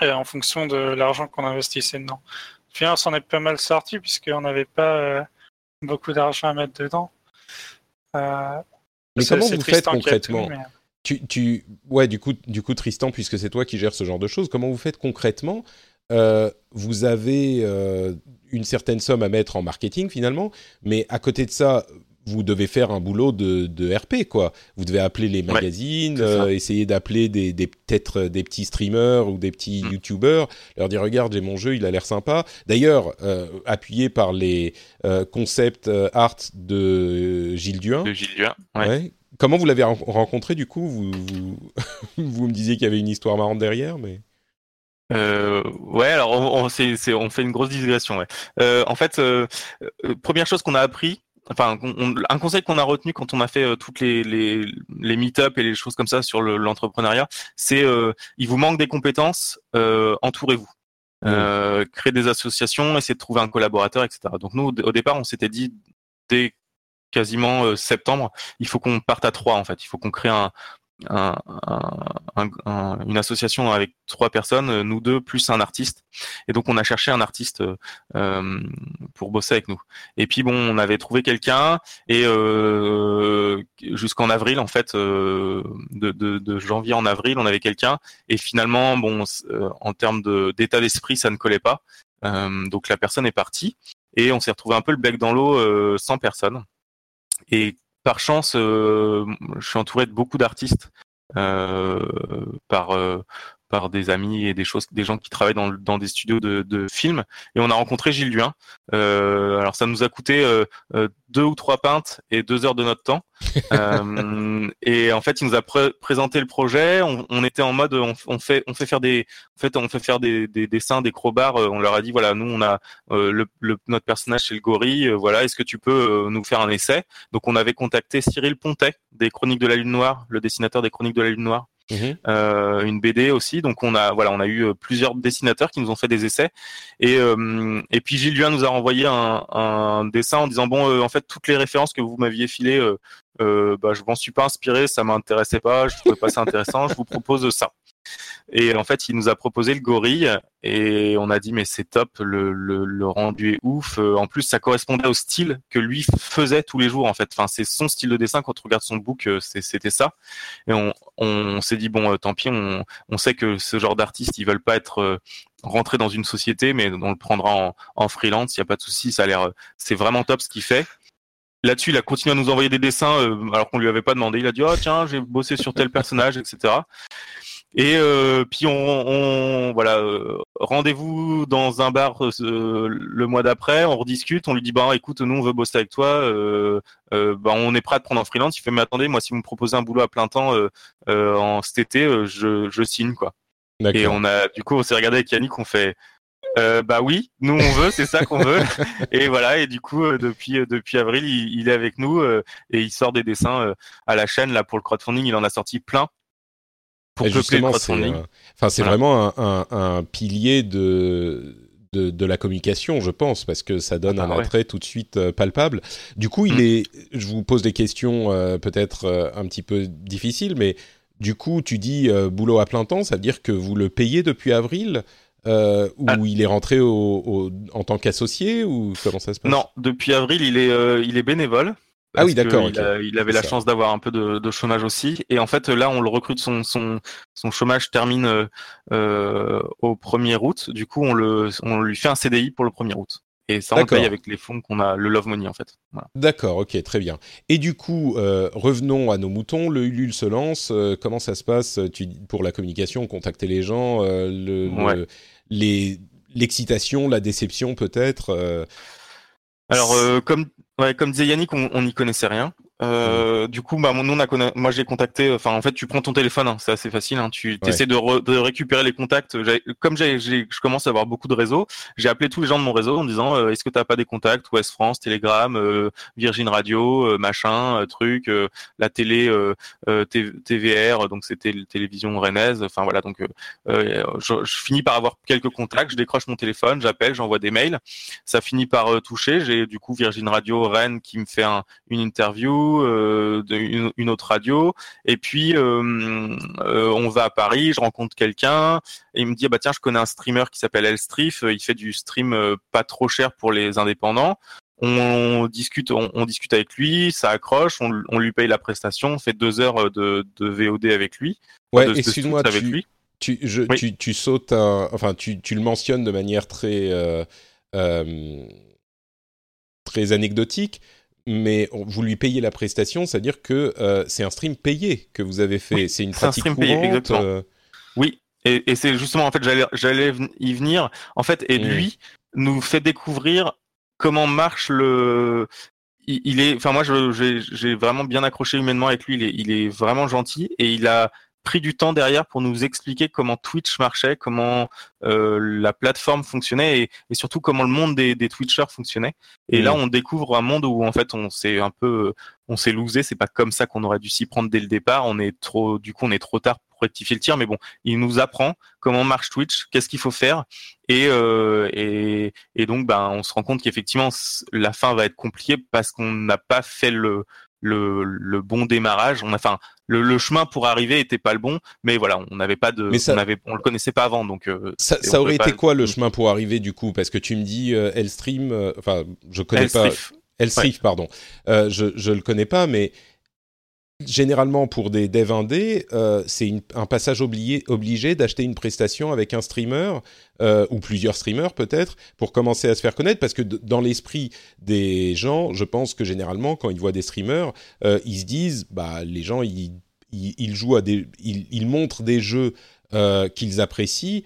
en fonction de l'argent qu'on investissait dedans. Finalement, on s'en est pas mal sorti puisqu'on n'avait pas euh, beaucoup d'argent à mettre dedans. Euh, Mais comment vous faites concrètement mais- Tu, tu, ouais, du coup, du coup, Tristan, puisque c'est toi qui gères ce genre de choses, comment vous faites concrètement Euh, Vous avez euh, une certaine somme à mettre en marketing finalement, mais à côté de ça, vous devez faire un boulot de, de RP, quoi. Vous devez appeler les magazines, euh, essayer d'appeler des, des peut-être des petits streamers ou des petits Mm. youtubeurs, leur dire regarde, j'ai mon jeu, il a l'air sympa. D'ailleurs, euh, appuyé par les euh, concept euh, art de Gilles Duin. De Gilles Duin. Ouais. Ouais. Comment vous l'avez ren- rencontré du coup? Vous, vous, vous me disiez qu'il y avait une histoire marrante derrière, mais Euh, ouais, alors on, fait une grosse digression. Ouais. Euh, en fait, euh, euh, première chose qu'on a appris, enfin on- on- un conseil qu'on a retenu quand on a fait euh, toutes les les, les meet-up et les choses comme ça sur le- l'entrepreneuriat, c'est euh, il vous manque des compétences, euh, entourez-vous. Euh, créer des associations, essayer de trouver un collaborateur, etc. Donc nous, au, départ, on s'était dit dès quasiment septembre, il faut qu'on parte à trois en fait. Il faut qu'on crée un, un, un- un- une association avec trois personnes, euh, nous deux plus un artiste. Et donc on a cherché un artiste euh, pour bosser avec nous. Et puis bon, on avait trouvé quelqu'un et euh, jusqu'en avril en fait, euh, de, de, de janvier en avril, on avait quelqu'un. Et finalement, bon, euh, en termes de- d'état d'esprit, ça ne collait pas. Euh, donc la personne est partie et on s'est retrouvé un peu le bec dans l'eau sans personne. Et par chance, euh, je suis entouré de beaucoup d'artistes euh, par euh, par des amis et des choses, des gens qui travaillent dans, dans des studios de, de films. Et on a rencontré Gilles Duin. Euh, alors ça nous a coûté euh, euh, deux ou trois pintes et deux heures de notre temps. Euh, et en fait, il nous a pré- présenté le projet. On, on était en mode, on, on fait, on fait faire des, en fait, on fait faire des, des dessins, des crowbars. Euh, On leur a dit, voilà, nous, on a euh, le, le- notre personnage, c'est le gorille. Voilà, est-ce que tu peux nous faire un essai? Donc, on avait contacté Cyril Pontet des Chroniques de la Lune Noire, le dessinateur des Chroniques de la Lune Noire euh, une BD aussi. Donc on a voilà, on a eu euh, plusieurs dessinateurs qui nous ont fait des essais. Et euh, et puis Gilles nous a renvoyé un, dessin en disant bon, en fait toutes les références que vous m'aviez filées, euh, bah, je m'en suis pas inspiré, ça m'intéressait pas, je trouvais pas ça intéressant. je vous propose ça. Et en fait, il nous a proposé le gorille et on a dit mais c'est top, le, rendu est ouf. En plus, ça correspondait au style que lui faisait tous les jours en fait. Enfin, c'est son style de dessin. Quand on regarde son book, c'était ça. Et on, s'est dit bon, tant pis, on, sait que ce genre d'artistes, ils veulent pas être rentrer dans une société, mais on le prendra en, freelance. Il y a pas de souci. Ça a l'air, c'est vraiment top ce qu'il fait. Là-dessus, il a continué à nous envoyer des dessins euh, alors qu'on lui avait pas demandé. Il a dit oh tiens, j'ai bossé sur tel personnage, etc. Et euh, puis on, on voilà, euh, rendez-vous dans un bar le mois d'après, on rediscute, on lui dit bah écoute, nous on veut bosser avec toi, bah, on est prêt à te prendre en freelance. Il fait mais attendez, moi si vous me proposez un boulot à plein temps en cet été, je, je signe quoi. Et on a du coup on s'est regardé avec Yannick, on fait euh, bah oui, nous on veut, c'est ça qu'on veut. et voilà, et du coup euh, depuis euh, depuis avril, il, est avec nous et il sort des dessins à la chaîne là pour le crowdfunding. Il en a sorti plein. Pour et justement, c'est enfin c'est vraiment un, un, pilier de, de, de la communication, je pense, parce que ça donne ah un attrait tout de suite palpable. Du coup, il mm. est, je vous pose des questions peut-être un petit peu difficiles, mais du coup, tu dis boulot à plein temps, ça veut dire que vous le payez depuis avril euh, où ah. il est rentré au, en tant qu'associé ou comment ça se passe? Non, depuis avril, il est, euh, il est bénévole. Ah oui, d'accord. Il, avait la chance d'avoir un peu de, de, chômage aussi. Et en fait, là, on le recrute, son, son, son chômage termine euh, euh au 1er août. Du coup, on, le, on lui fait un CDI pour le 1er août. Et ça, on le paye avec les fonds qu'on a, le Love Money en fait. D'accord, ok, très bien. Et du coup, euh, revenons à nos moutons. Le Ulule se lance. Euh, comment ça se passe? Tu, pour la communication, contacter les gens, le, les, l'excitation, la déception peut-être Alors, comme, ouais, comme disait Yannick, on n'y connaissait rien. Euh, du coup, bah, nous, on a moi, j'ai contacté. Enfin, en fait, tu prends ton téléphone, hein, c'est assez facile. Hein, tu essaies de, de, récupérer les contacts. Comme j'ai, je commence à avoir beaucoup de réseaux, j'ai appelé tous les gens de mon réseau en disant euh, Est-ce que tu n'as pas des contacts? Ouest France, Telegram, euh, Virgin Radio, euh, machin, truc, la télé, TVR, donc c'était télévision rennaise. Enfin voilà, donc je, je, finis par avoir quelques contacts. Je décroche mon téléphone, j'appelle, j'envoie des mails. Ça finit par toucher. J'ai du coup Virgin Radio Rennes qui me fait un, une interview. Euh, une, autre radio. Et puis euh, euh, on va à Paris, je rencontre quelqu'un et il me dit ah bah tiens je connais un streamer qui s'appelle Elstrif, il fait du stream pas trop cher pour les indépendants. On discute, on, discute avec lui, ça accroche, on, lui paye la prestation, on fait deux heures de, VOD avec lui. Ouais, excuse-moi, avec lui. Tu, je, tu, sautes, enfin tu, tu, le mentionnes de manière très très anecdotique mais vous lui payez la prestation, c'est-à-dire que euh, c'est un stream payé que vous avez fait. c'est une pratique un stream courante. Payé, exactement. Euh. Oui, et, c'est justement en fait j'allais y venir. En fait, et mmh. lui nous fait découvrir comment marche le. Il, est, enfin moi j'ai vraiment bien accroché humainement avec lui. Il est, il est vraiment gentil et il a pris du temps derrière pour nous expliquer comment Twitch marchait, comment euh, la plateforme fonctionnait et, et, surtout comment le monde des, des Twitchers fonctionnait. Et là, on découvre un monde où en fait on s'est un peu, on s'est loosé. C'est pas comme ça qu'on aurait dû s'y prendre dès le départ. On est trop, du coup, on est trop tard pour rectifier le tir. Mais bon, il nous apprend comment marche Twitch, qu'est-ce qu'il faut faire, et, euh, et, et donc ben on se rend compte qu'effectivement la fin va être compliquée parce qu'on n'a pas fait le le, le, bon démarrage. On a, enfin, le, le, chemin pour arriver était pas le bon, mais voilà, on n'avait pas de, on avait, on le connaissait pas avant, donc. Euh, ça, ça aurait été quoi le chemin pour arriver du coup? Parce que tu me dis euh, Elstream, euh, enfin, je connais pas. Elstrif, pardon. Euh, je je le connais pas, mais généralement pour des devs indés, euh, c'est un passage obligé, d'acheter une prestation avec un streamer euh, ou plusieurs streamers peut-être pour commencer à se faire connaître parce que dans l'esprit des gens, je pense que généralement quand ils voient des streamers, euh, ils se disent bah les gens ils, ils, jouent à des ils, montrent des jeux qu'ils apprécient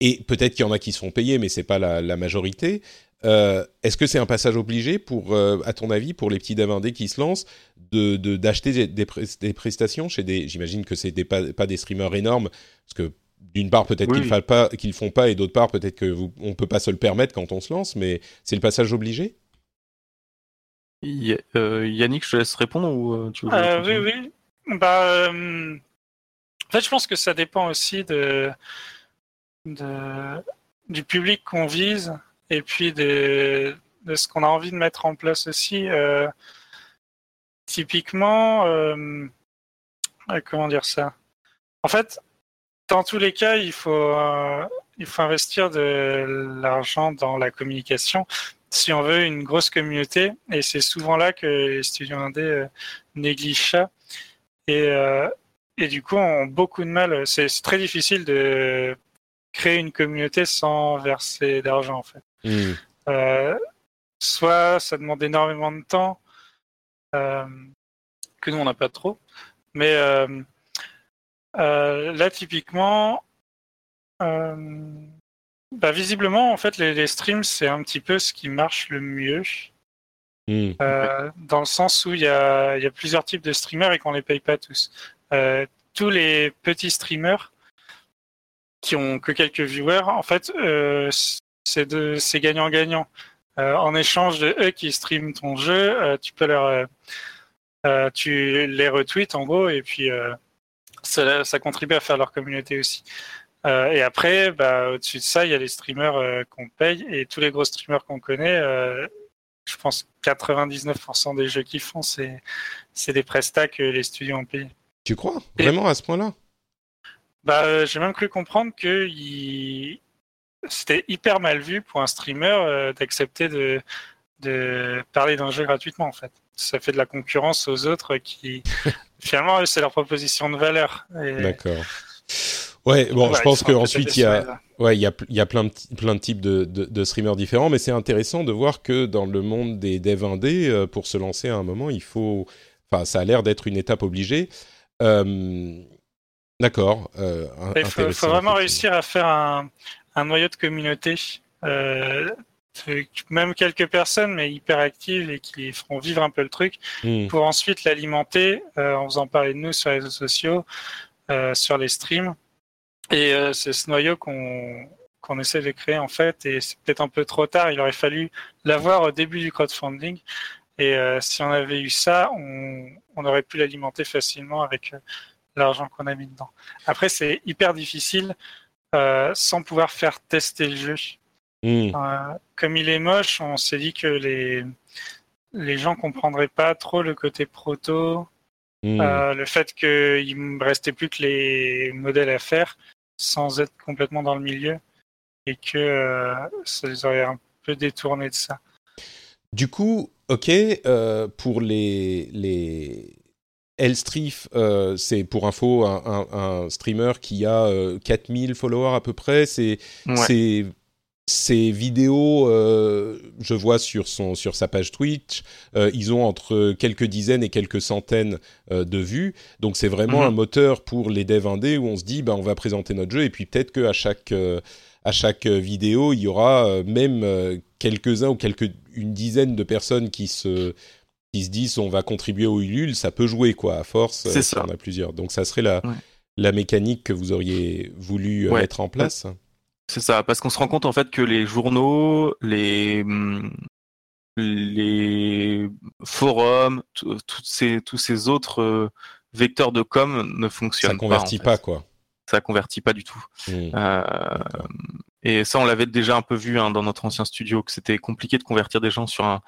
et peut-être qu'il y en a qui se font payer mais c'est pas la majorité euh, est-ce que c'est un passage obligé pour, euh, à ton avis, pour les petits devs qui se lancent, de d'acheter des, des, prestations chez des, j'imagine que c'est pas, pas des streamers énormes, parce que d'une part peut-être qu'ils ne pas, qu'ils font pas, et d'autre part peut-être que vous, on peut pas se le permettre quand on se lance, mais c'est le passage obligé? Euh, Yannick, je te laisse répondre ou tu veux Oui, oui. Bah, en fait, je pense que ça dépend aussi de, de du public qu'on vise et puis de, de ce qu'on a envie de mettre en place aussi. Euh, typiquement, euh, comment dire ça? En fait, dans tous les cas, il faut, euh, il faut investir de l'argent dans la communication si on veut une grosse communauté. Et c'est souvent là que les studios indés euh, négligent ça. Et, euh, et du coup, ont beaucoup de mal. C'est très difficile de créer une communauté sans verser d'argent, en fait. Hmm. Euh, soit ça demande énormément de temps, euh, que nous on n'a pas trop. Mais euh, là, typiquement, bah, visiblement, en fait, les, les streams, c'est un petit peu ce qui marche le mieux. Hmm. Dans le sens où il y a, il y a plusieurs types de streamers et qu'on les paye pas tous. Tous les petits streamers qui ont que quelques viewers, en fait, euh, c'est de- c'est gagnant-gagnant. Euh, en échange de eux qui streament ton jeu, euh, tu peux leur, euh, tu les retweets en gros, et puis ça, ça contribue à faire leur communauté aussi. Et après, bah, au-dessus de ça, il y a les streamers qu'on paye, et tous les gros streamers qu'on connaît, je pense 99% des jeux qu'ils font, c'est c'est des prestats que les studios ont payés. Tu crois Et- Vraiment à ce point-là? Bah, j'ai même cru comprendre que il- c'était hyper mal vu pour un streamer euh, d'accepter de, de parler d'un jeu gratuitement, en fait. Ça fait de la concurrence aux autres qui, finalement, c'est leur proposition de valeur. Et- D'accord. Ouais, bon, je pense qu'ensuite, il y a. Ouais, il y a, il y a plein, de, plein de types de, de, de streamers différents, mais c'est intéressant de voir que dans le monde des devs indés, euh, pour se lancer à un moment, il faut. Enfin, ça a l'air d'être une étape obligée. Euh, D'accord. euh, Il faut, vraiment réussir à faire un, un noyau de communauté. Euh, même quelques personnes, mais hyper actives et qui feront vivre un peu le truc, Hmm, pour ensuite l'alimenter euh, en faisant parler de nous sur les réseaux sociaux, euh, sur les streams. Et euh, c'est ce noyau qu'on qu'on essaie de créer en fait, et c'est peut-être un peu trop tard. Il aurait fallu l'avoir au début du crowdfunding. Et euh, si on avait eu ça, on, on aurait pu l'alimenter facilement avec euh, l'argent qu'on a mis dedans. Après, c'est hyper difficile euh, sans pouvoir faire tester le jeu. hmm, Euh, comme il est moche, on s'est dit que les, les gens comprendraient pas trop le côté proto, hmm. euh, le fait qu'il me restait plus que les modèles à faire sans être complètement dans le milieu et que ça les aurait un peu détournés de ça. Du coup, ok, pour les, les Elstrif, euh, c'est pour info un, un- un streamer qui a euh, 4000 followers à peu près. C'est Ouais. Ces, ces vidéos, euh, je vois sur, son, sur sa page Twitch, euh, ils ont entre quelques dizaines et quelques centaines euh, de vues. Donc c'est vraiment Mhm. un moteur pour les devs indés où on se dit, bah, on va présenter notre jeu et puis peut-être qu'à chaque, euh, à chaque vidéo, il y aura euh, même euh, quelques-uns ou quelques, une dizaine de personnes qui se, qui se disent, on va contribuer au Ulule. Ça peut jouer, quoi, à force. euh, C'est si ça. On a plusieurs. Donc ça serait la, Ouais. la mécanique que vous auriez voulu euh, Ouais. mettre en place. C'est ça, parce qu'on se rend compte en fait que les journaux, les les forums, tout- toutes ces, tous ces autres euh, vecteurs de com ne fonctionnent Ça convertit pas. pas, en fait. quoi. Ça convertit pas du tout. Hmm. Euh, et ça, on l'avait déjà un peu vu hein, dans notre ancien studio, que c'était compliqué de convertir des gens sur un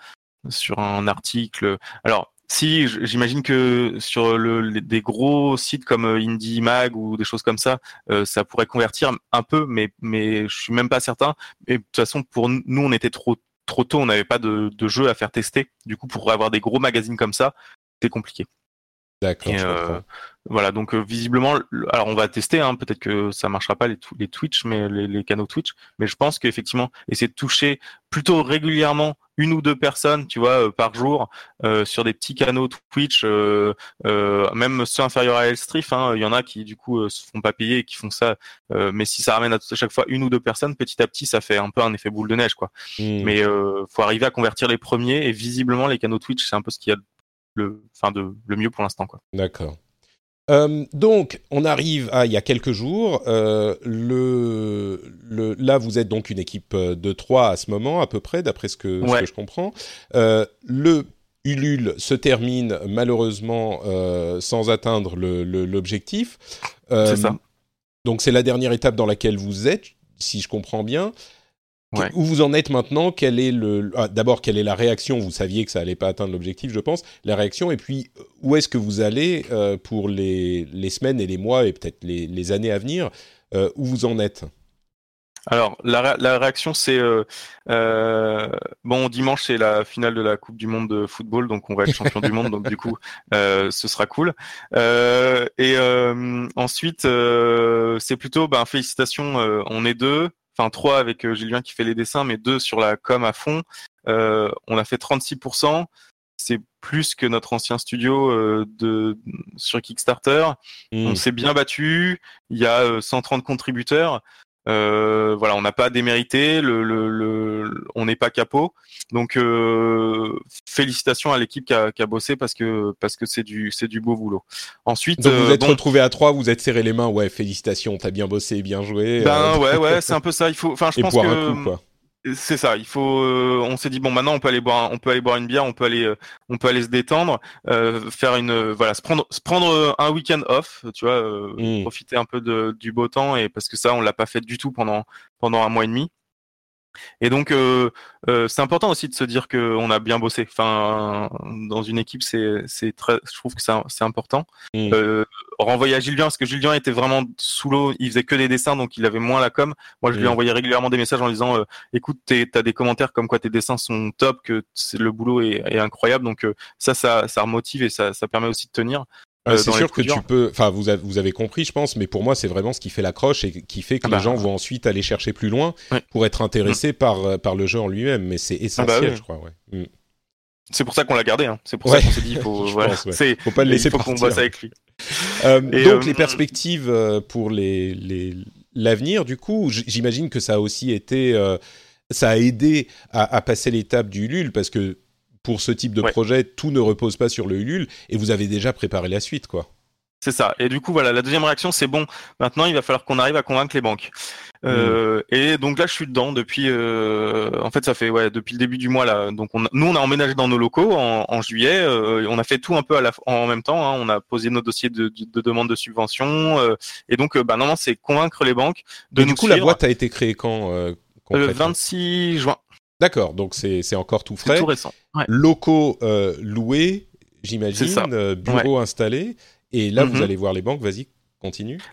sur un article. Alors, si j'imagine que sur le, des gros sites comme euh, Indie Mag ou des choses comme ça, euh, ça pourrait convertir un peu, mais mais je suis même pas certain. Et de toute façon, pour nous, nous, on était trop trop tôt, on n'avait pas de, de jeu à faire tester. Du coup, pour avoir des gros magazines comme ça, c'est compliqué. D'accord, euh, voilà, donc euh, visiblement, le- alors on va tester, hein, peut-être que ça marchera pas les, tw- les Twitch, mais les, les canaux Twitch, mais je pense qu'effectivement, essayer de toucher plutôt régulièrement une ou deux personnes, tu vois, euh, par jour, euh, sur des petits canaux Twitch, euh, euh, même ceux inférieurs à Elstrif, hein, il y en a qui du coup euh, se font pas payer et qui font ça, euh, mais si ça ramène à à chaque fois une ou deux personnes, petit à petit, ça fait un peu un effet boule de neige, quoi. Hmm. Mais euh, faut arriver à convertir les premiers et visiblement les canaux Twitch, c'est un peu ce qu'il y a le, enfin de le mieux pour l'instant. D'accord. Euh, donc, on arrive à il y a quelques jours. euh, le, le, là, vous êtes donc une équipe euh, de trois à ce moment, à peu près, d'après ce que, ce Ouais. que je comprends. Euh, le Ulule se termine malheureusement sans atteindre l'objectif. C'est ça. Donc, c'est la dernière étape dans laquelle vous êtes, si je comprends bien. Ouais. Où vous en êtes maintenant Quel est le ah, D'abord, quelle est la réaction? Vous saviez que ça allait pas atteindre l'objectif, je pense. La réaction, et puis euh, où est-ce que vous allez euh, pour les, les semaines et les mois et peut-être les, les années à venir euh, Où vous en êtes? Alors, la, la réaction, c'est euh, euh, bon dimanche, c'est la finale de la Coupe du Monde de football, donc on va être champion du monde, donc du coup, euh, ce sera cool. Euh, et euh, ensuite, euh, c'est plutôt, ben félicitations, euh, on est deux, enfin trois avec euh, Julien qui fait les dessins, mais deux sur la com à fond. Euh, on a fait 36%. C'est plus que notre ancien studio euh, de sur Kickstarter. Hmm. On s'est bien battu. Il y a euh, 130 contributeurs. Euh, voilà, on n'a pas démérité. Le, le, le- n'est pas capot. Donc euh, félicitations à l'équipe qui a, qui a bossé parce que parce que c'est du c'est du beau boulot. Ensuite, Donc vous euh, êtes bon, retrouvés à trois, vous êtes serrés les mains. Ouais, félicitations, t'as bien bossé, bien joué. ben euh, ouais ouais, c'est un peu ça. Il faut. Enfin, je et pense boire que un coup, quoi. C'est ça. Il faut. euh, on s'est dit bon, maintenant on peut aller boire, on peut aller boire une bière, on peut aller, euh, on peut aller se détendre, euh, faire une, voilà, se prendre, se prendre un week-end off, tu vois, Mm. profiter un peu de, du beau temps et parce que ça, on l'a pas fait du tout pendant pendant un mois et demi. Et donc, euh, euh, c'est important aussi de se dire que on a bien bossé. Enfin, dans une équipe, c'est c'est très. Je trouve que c'est c'est important. Mm. Euh, renvoyer à Julien parce que Julien était vraiment sous l'eau. Il faisait que des dessins, donc il avait moins la com. Moi, je lui Mm. envoyais régulièrement des messages en lui disant euh, écoute, t'es- t'as des commentaires comme quoi tes dessins sont top, que c'est- le boulot est, est incroyable. Donc euh, ça, ça, ça remotive et ça, ça permet aussi de tenir. Ah, euh, c'est sûr que tu peux. Enfin, vous avez, vous avez compris, je pense, mais pour moi, c'est vraiment ce qui fait l'accroche et qui fait que Ah les bah. gens vont ensuite aller chercher plus loin Ouais. pour être intéressés par, euh, par le jeu en lui-même. Mais c'est essentiel, ouais. je crois. Ouais. Mm. C'est pour ça qu'on l'a gardé. Hein. C'est pour Ouais. ça qu'on s'est dit il faut, voilà, pense, Faut pas le laisser il faut qu'on bosse avec lui. Euh, donc euh, les perspectives pour les les- l'avenir, du coup, j'imagine que ça a aussi été, euh, ça a aidé à, à passer l'étape du Ulule parce que pour ce type de Ouais. projet, tout ne repose pas sur le Ulule et vous avez déjà préparé la suite, quoi. C'est ça. Et du coup, voilà, la deuxième réaction, c'est bon. Maintenant, il va falloir qu'on arrive à convaincre les banques. Euh, Et donc là, je suis dedans depuis. euh, en fait, ça fait ouais depuis le début du mois là. Donc, on nous, on a emménagé dans nos locaux en, en juillet. euh, on a fait tout un peu à la, en même temps. hein. On a posé nos dossiers de, de, de demande de subvention. et donc, bah non, non, c'est convaincre les banques de Et nous du coup, la boîte a été créée quand concrètement? 26 juin. D'accord, donc c'est encore tout frais. tout récent. Ouais. Locaux euh, loués, j'imagine, euh, bureaux installés. Et là, vous Mhm. allez voir les banques. Vas-y,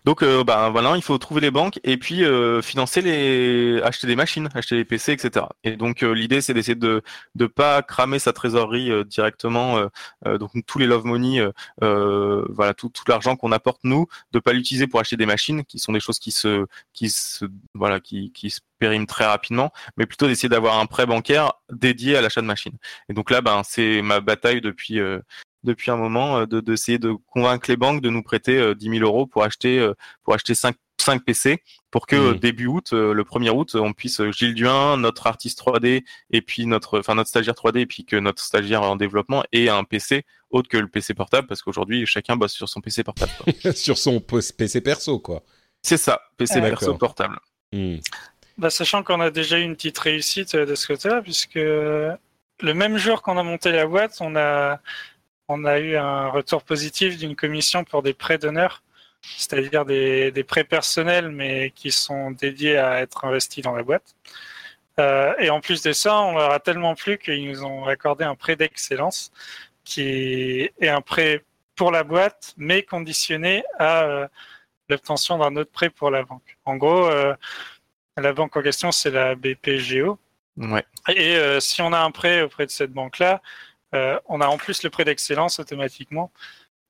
Donc, euh, bah voilà, il faut trouver les banques et puis euh, financer les, acheter des machines, acheter des PC, etc. Et donc, euh, l'idée, c'est d'essayer de de pas cramer sa trésorerie euh, directement. donc, tous les love money, voilà, tout tout l'argent qu'on apporte nous, de pas l'utiliser pour acheter des machines, qui sont des choses qui se qui se voilà, qui qui se périment très rapidement, mais plutôt d'essayer d'avoir un prêt bancaire dédié à l'achat de machines. Et donc là, ben c'est ma bataille depuis. Euh, depuis un moment euh, de d'essayer de convaincre les banques de nous prêter euh, 10 000 euros pour acheter euh, pour acheter 5 5 PC pour que euh, début août euh, le 1er août on puisse euh, Gilles Duin notre artiste 3D et puis notre enfin notre stagiaire 3D et puis que notre stagiaire en développement ait un PC autre que le PC portable parce qu'aujourd'hui chacun bosse sur son PC portable. Sur son PC perso, quoi. c'est ça PC Ah, perso portable Hmm. Bah, sachant qu'on a déjà eu une petite réussite euh, de ce côté-là, puisque euh, le même jour qu'on a monté la boîte, on a, on a eu un retour positif d'une commission pour des prêts d'honneur, c'est-à-dire des, des prêts personnels, mais qui sont dédiés à être investis dans la boîte. Euh, et en plus de ça, on leur a tellement plu qu'ils nous ont accordé un prêt d'excellence, qui est un prêt pour la boîte, mais conditionné à euh, l'obtention d'un autre prêt pour la banque. En gros, euh, la banque en question, c'est la BPGO. ouais Et si on a un prêt auprès de cette banque-là, on a en plus le prêt d'excellence automatiquement.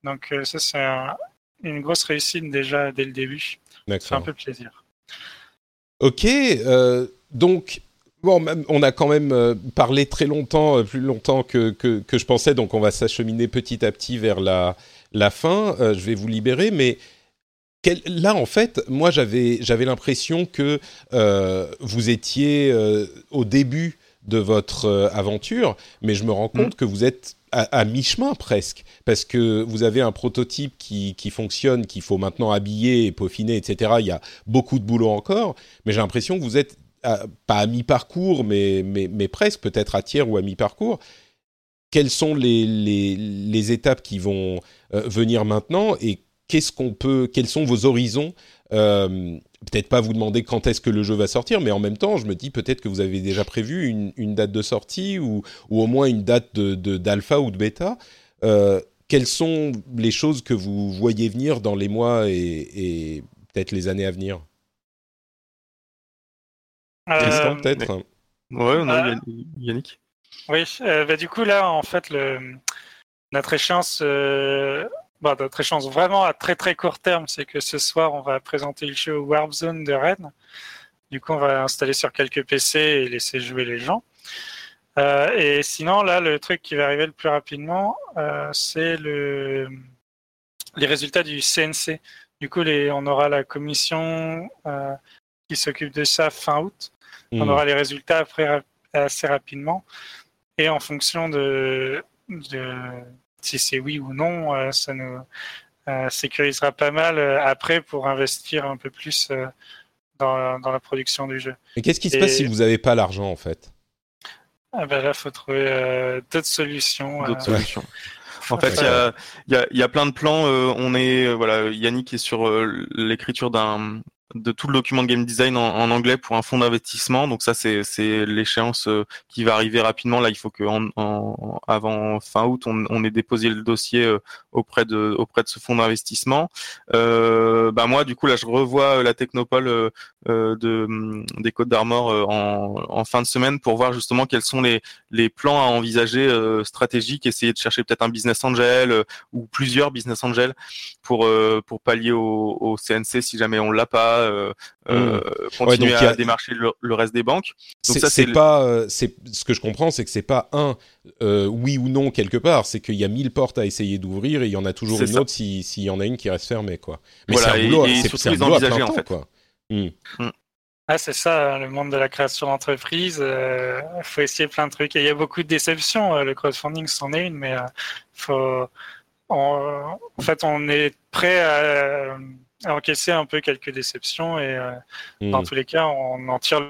Donc euh, ça, c'est un- une grosse réussite déjà dès le début. Ça fait un peu plaisir. Ok, euh, donc bon, on a quand même euh, parlé très longtemps, euh, plus longtemps que, que, que je pensais, donc on va s'acheminer petit à petit vers la, la fin. Euh, je vais vous libérer, mais quel- là, en fait, moi j'avais j'avais l'impression que euh, vous étiez euh, au début de votre euh, aventure, mais je me rends compte que vous êtes à, à mi-chemin presque, parce que vous avez un prototype qui, qui fonctionne, qu'il faut maintenant habiller et peaufiner, etc. Il y a beaucoup de boulot encore, mais j'ai l'impression que vous êtes à- pas à mi-parcours, mais, mais, mais presque, peut-être à tiers ou à mi-parcours. Quelles sont les, les, les étapes qui vont euh, venir maintenant et qu'est-ce qu'on peut, quels sont vos horizons euh, Peut-être pas vous demander quand est-ce que le jeu va sortir, mais en même temps, je me dis peut-être que vous avez déjà prévu une, date de sortie ou, au moins une date de d'alpha ou de bêta. Euh, quelles sont les choses que vous voyez venir dans les mois et, peut-être les années à venir? Euh, peut-être? Ouais, on a Yannick. Oui, bah, du coup, là, en fait, le, notre échéance Bon, notre échange vraiment à très très court terme, c'est que ce soir, on va présenter le jeu Warp Zone de Rennes. Du coup, on va installer sur quelques PC et laisser jouer les gens. Euh, et sinon, là, le truc qui va arriver le plus rapidement, euh, c'est le... les résultats du CNC. Du coup, les... on aura la commission euh, qui s'occupe de ça fin août. On hmm. aura les résultats après assez rapidement. Et en fonction de, de si c'est oui ou non, euh, ça nous euh, sécurisera pas mal euh, après pour investir un peu plus dans, la production du jeu. Mais qu'est-ce qui se passe si vous n'avez pas l'argent en fait? Ah ben Là, il faut trouver d'autres solutions. D'autres solutions. En fait, il y a, y a, plein de plans. on est voilà, Yannick est sur l'écriture d'un de tout le document de game design en, anglais pour un fonds d'investissement. Donc ça, c'est, l'échéance euh, qui va arriver rapidement. Là, il faut que en, avant fin août, on, on, ait déposé le dossier euh, auprès de auprès de ce fonds d'investissement. Euh, bah moi, du coup, là, je revois la Technopole euh, de mm, des Côtes d'Armor en, en, fin de semaine pour voir justement quels sont les les plans à envisager stratégiques, essayer de chercher peut-être un business angel ou plusieurs business angels pour pour pallier au, au CNC si jamais on l'a pas euh, euh, hmm. continuer à démarcher le, reste des banques. Donc ça, c'est pas, euh, c'est ce que je comprends, c'est que c'est pas un oui ou non quelque part, c'est qu'il y a mille portes à essayer d'ouvrir et il y en a toujours une autre s'il y en a une qui reste fermée, quoi. Mais c'est un boulot, c'est les envisager en fait. Quoi. Hmm. Hmm. Ah, c'est ça, hein, le monde de la création d'entreprise. Il faut essayer plein de trucs. Et il y a beaucoup de déceptions. le crowdfunding, c'en est une, mais faut. en fait, on est prêt à encaisser un peu quelques déceptions et euh, dans hmm. tous les cas, on en tire.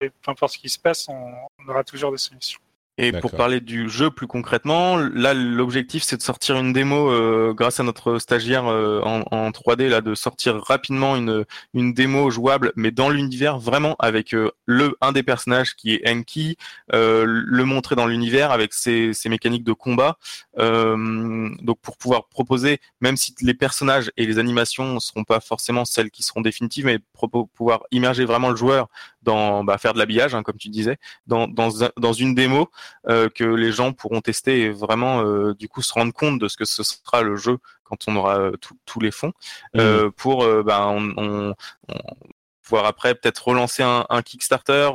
Peu importe ce qui se passe, on aura toujours des solutions. Et pour parler du jeu plus concrètement, là l'objectif c'est de sortir une démo euh, grâce à notre stagiaire euh, en, en, 3D là de sortir rapidement une une démo jouable mais dans l'univers vraiment avec euh, le un des personnages qui est Enki, le montrer dans l'univers avec ses, ses mécaniques de combat. donc pour pouvoir proposer même si les personnages et les animations ne seront pas forcément celles qui seront définitives mais pouvoir immerger vraiment le joueur dans bah, faire de l'habillage hein, comme tu disais dans dans dans une démo euh, que les gens pourront tester et vraiment euh, du coup se rendre compte de ce que ce sera le jeu quand on aura euh, tous les fonds mmh. pour ben on, on, pouvoir après peut-être relancer un, un Kickstarter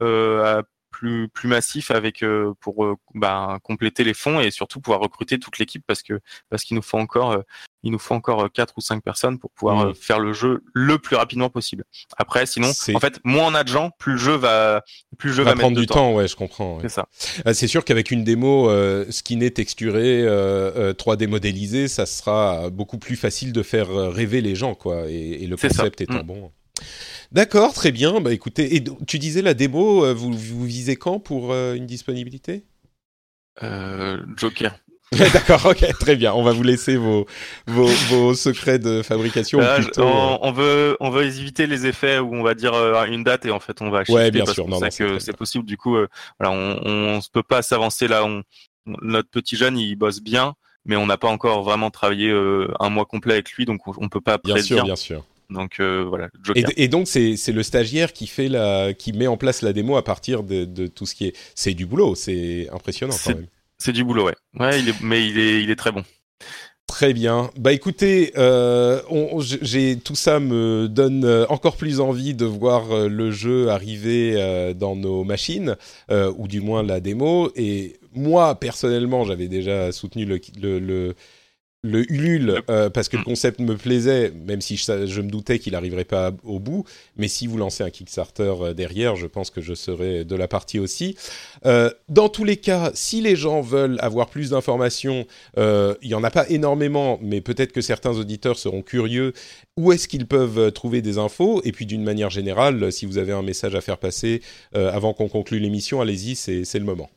à plus plus massif avec pour bah, compléter les fonds et surtout pouvoir recruter toute l'équipe parce que parce qu'il nous faut encore il nous faut encore quatre ou cinq personnes pour pouvoir mmh. faire le jeu le plus rapidement possible. Après, sinon, en fait, moins on a de gens, plus le jeu va, plus le jeu va, prendre du temps. Ouais, je comprends. C'est ça. c'est sûr qu'avec une démo euh, skinée, texturée, euh, 3D euh, modélisée, ça sera beaucoup plus facile de faire rêver les gens, quoi. Et, le concept étant mmh. bon. D'accord, très bien. Bah écoutez, et tu disais la démo, euh, vous, vous visez quand pour une disponibilité? Joker. D'accord, ok, très bien. On va vous laisser vos, vos, vos secrets de fabrication. plutôt, on, euh, on, veut, on veut éviter les effets où on va dire euh, une date et en fait on va acheter. Ouais, bien sûr. Non, que c'est possible. Du coup, euh, voilà, on, se peut pas s'avancer là. On, notre petit jeune, il bosse bien, mais on n'a pas encore vraiment travaillé un mois complet avec lui, donc on, on peut pas prédire. Bien sûr, bien sûr. Donc voilà. Et, et, donc c'est le stagiaire qui fait la, qui met en place la démo à partir de, de tout ce qui est. C'est du boulot, c'est impressionnant quand même. C'est du boulot, ouais. Ouais, il est, mais il est, il est très bon. Très bien. Bah écoutez, euh, j'ai tout ça me donne euh, encore plus envie de voir euh, le jeu arriver euh, dans nos machines, ou du moins la démo. Et moi personnellement, j'avais déjà soutenu le, le, le le Ulule euh, parce que le mm. concept me plaisait, même si je, me doutais qu'il n'arriverait pas au bout. Mais si vous lancez un Kickstarter euh, derrière, je pense que je serai de la partie aussi. Euh, dans tous les cas, si les gens veulent avoir plus d'informations, il n'y en a pas énormément, mais peut-être que certains auditeurs seront curieux. Où est-ce qu'ils peuvent trouver des infos Et puis d'une manière générale, si vous avez un message à faire passer avant qu'on conclue l'émission, allez-y, c'est le moment.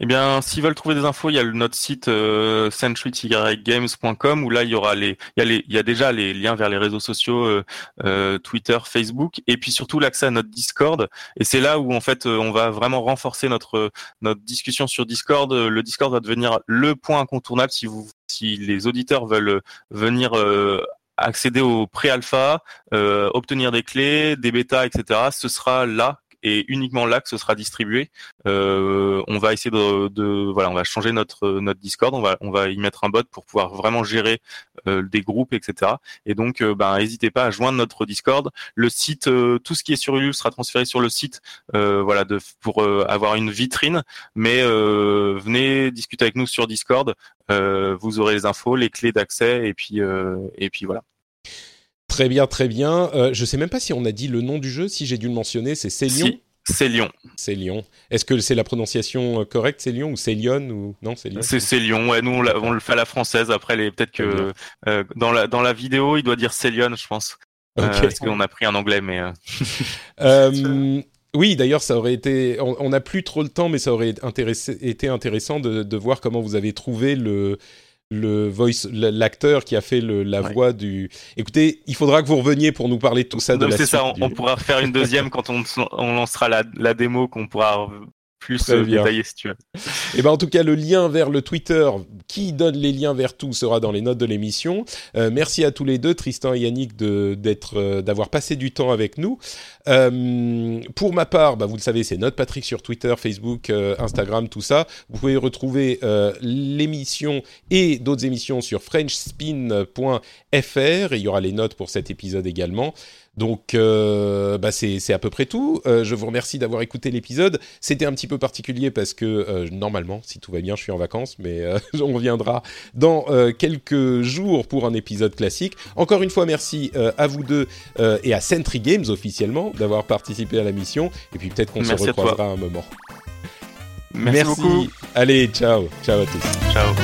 Eh bien, s'ils veulent trouver des infos, il y a notre site euh, centurygames.com où là il y aura les, il y a les, il y a déjà les liens vers les réseaux sociaux, euh, euh, Twitter, Facebook, et puis surtout l'accès à notre Discord. Et c'est là où en fait on va vraiment renforcer notre notre discussion sur Discord. Le Discord va devenir le point incontournable si vous, si les auditeurs veulent venir accéder au pré-alpha, obtenir des clés, des bêtas, etc. Ce sera là et uniquement là que ce sera distribué. Euh, on va essayer de, de, voilà, on va changer notre notre Discord, on va on va y mettre un bot pour pouvoir vraiment gérer euh, des groupes, etc. Et donc, euh, ben, n'hésitez pas à joindre notre Discord. Le site, euh, tout ce qui est sur Ulule sera transféré sur le site, euh, voilà, de, pour avoir une vitrine. Mais venez discuter avec nous sur Discord. vous aurez les infos, les clés d'accès, et puis et puis voilà. Très bien, très bien. Euh, je sais même pas si on a dit le nom du jeu, si j'ai dû le mentionner, c'est Célion. Si, c'est Lyon. C'est Lyon. Est-ce que c'est la prononciation euh, correcte, c'est Lyon ou c'est Lyon ou non, c'est Lyon. C'est c'est Lyon. Ouais, nous on, on, le fait à la française. Après, les peut-être que euh, dans la dans la vidéo, il doit dire Célion, je pense. Okay. Euh, parce qu'on a pris un anglais, mais. Oui, d'ailleurs, ça aurait été. On n'a plus trop le temps, mais ça aurait intéressé, été intéressant de, de, voir comment vous avez trouvé le le voice, l'acteur qui a fait le, la ouais. voix du. Écoutez, il faudra que vous reveniez pour nous parler de tout ça. Non, c'est ça. On, du... on, pourra faire une deuxième quand on, on lancera la, la, démo qu'on pourra plus euh, détailler si tu veux. Et ben en tout cas, le lien vers le Twitter qui donne les liens vers tout sera dans les notes de l'émission. Euh, merci à tous les deux, Tristan et Yannick, d'être euh, d'avoir passé du temps avec nous. Euh, pour ma part, bah, vous le savez, c'est Note Patrick sur Twitter, Facebook, Instagram, tout ça. Vous pouvez retrouver l'émission et d'autres émissions sur FrenchSpin.fr. Et il y aura les notes pour cet épisode également. Donc, euh, bah c'est à peu près tout. Euh, je vous remercie d'avoir écouté l'épisode. C'était un petit peu particulier parce que euh, normalement, si tout va bien, je suis en vacances, mais on reviendra dans quelques jours pour un épisode classique. Encore une fois, merci à vous deux et à Sentry Games officiellement d'avoir participé à la mission. Et puis peut-être qu'on se recroisera un moment. Merci, merci. beaucoup. Allez, ciao. Ciao à tous. Ciao.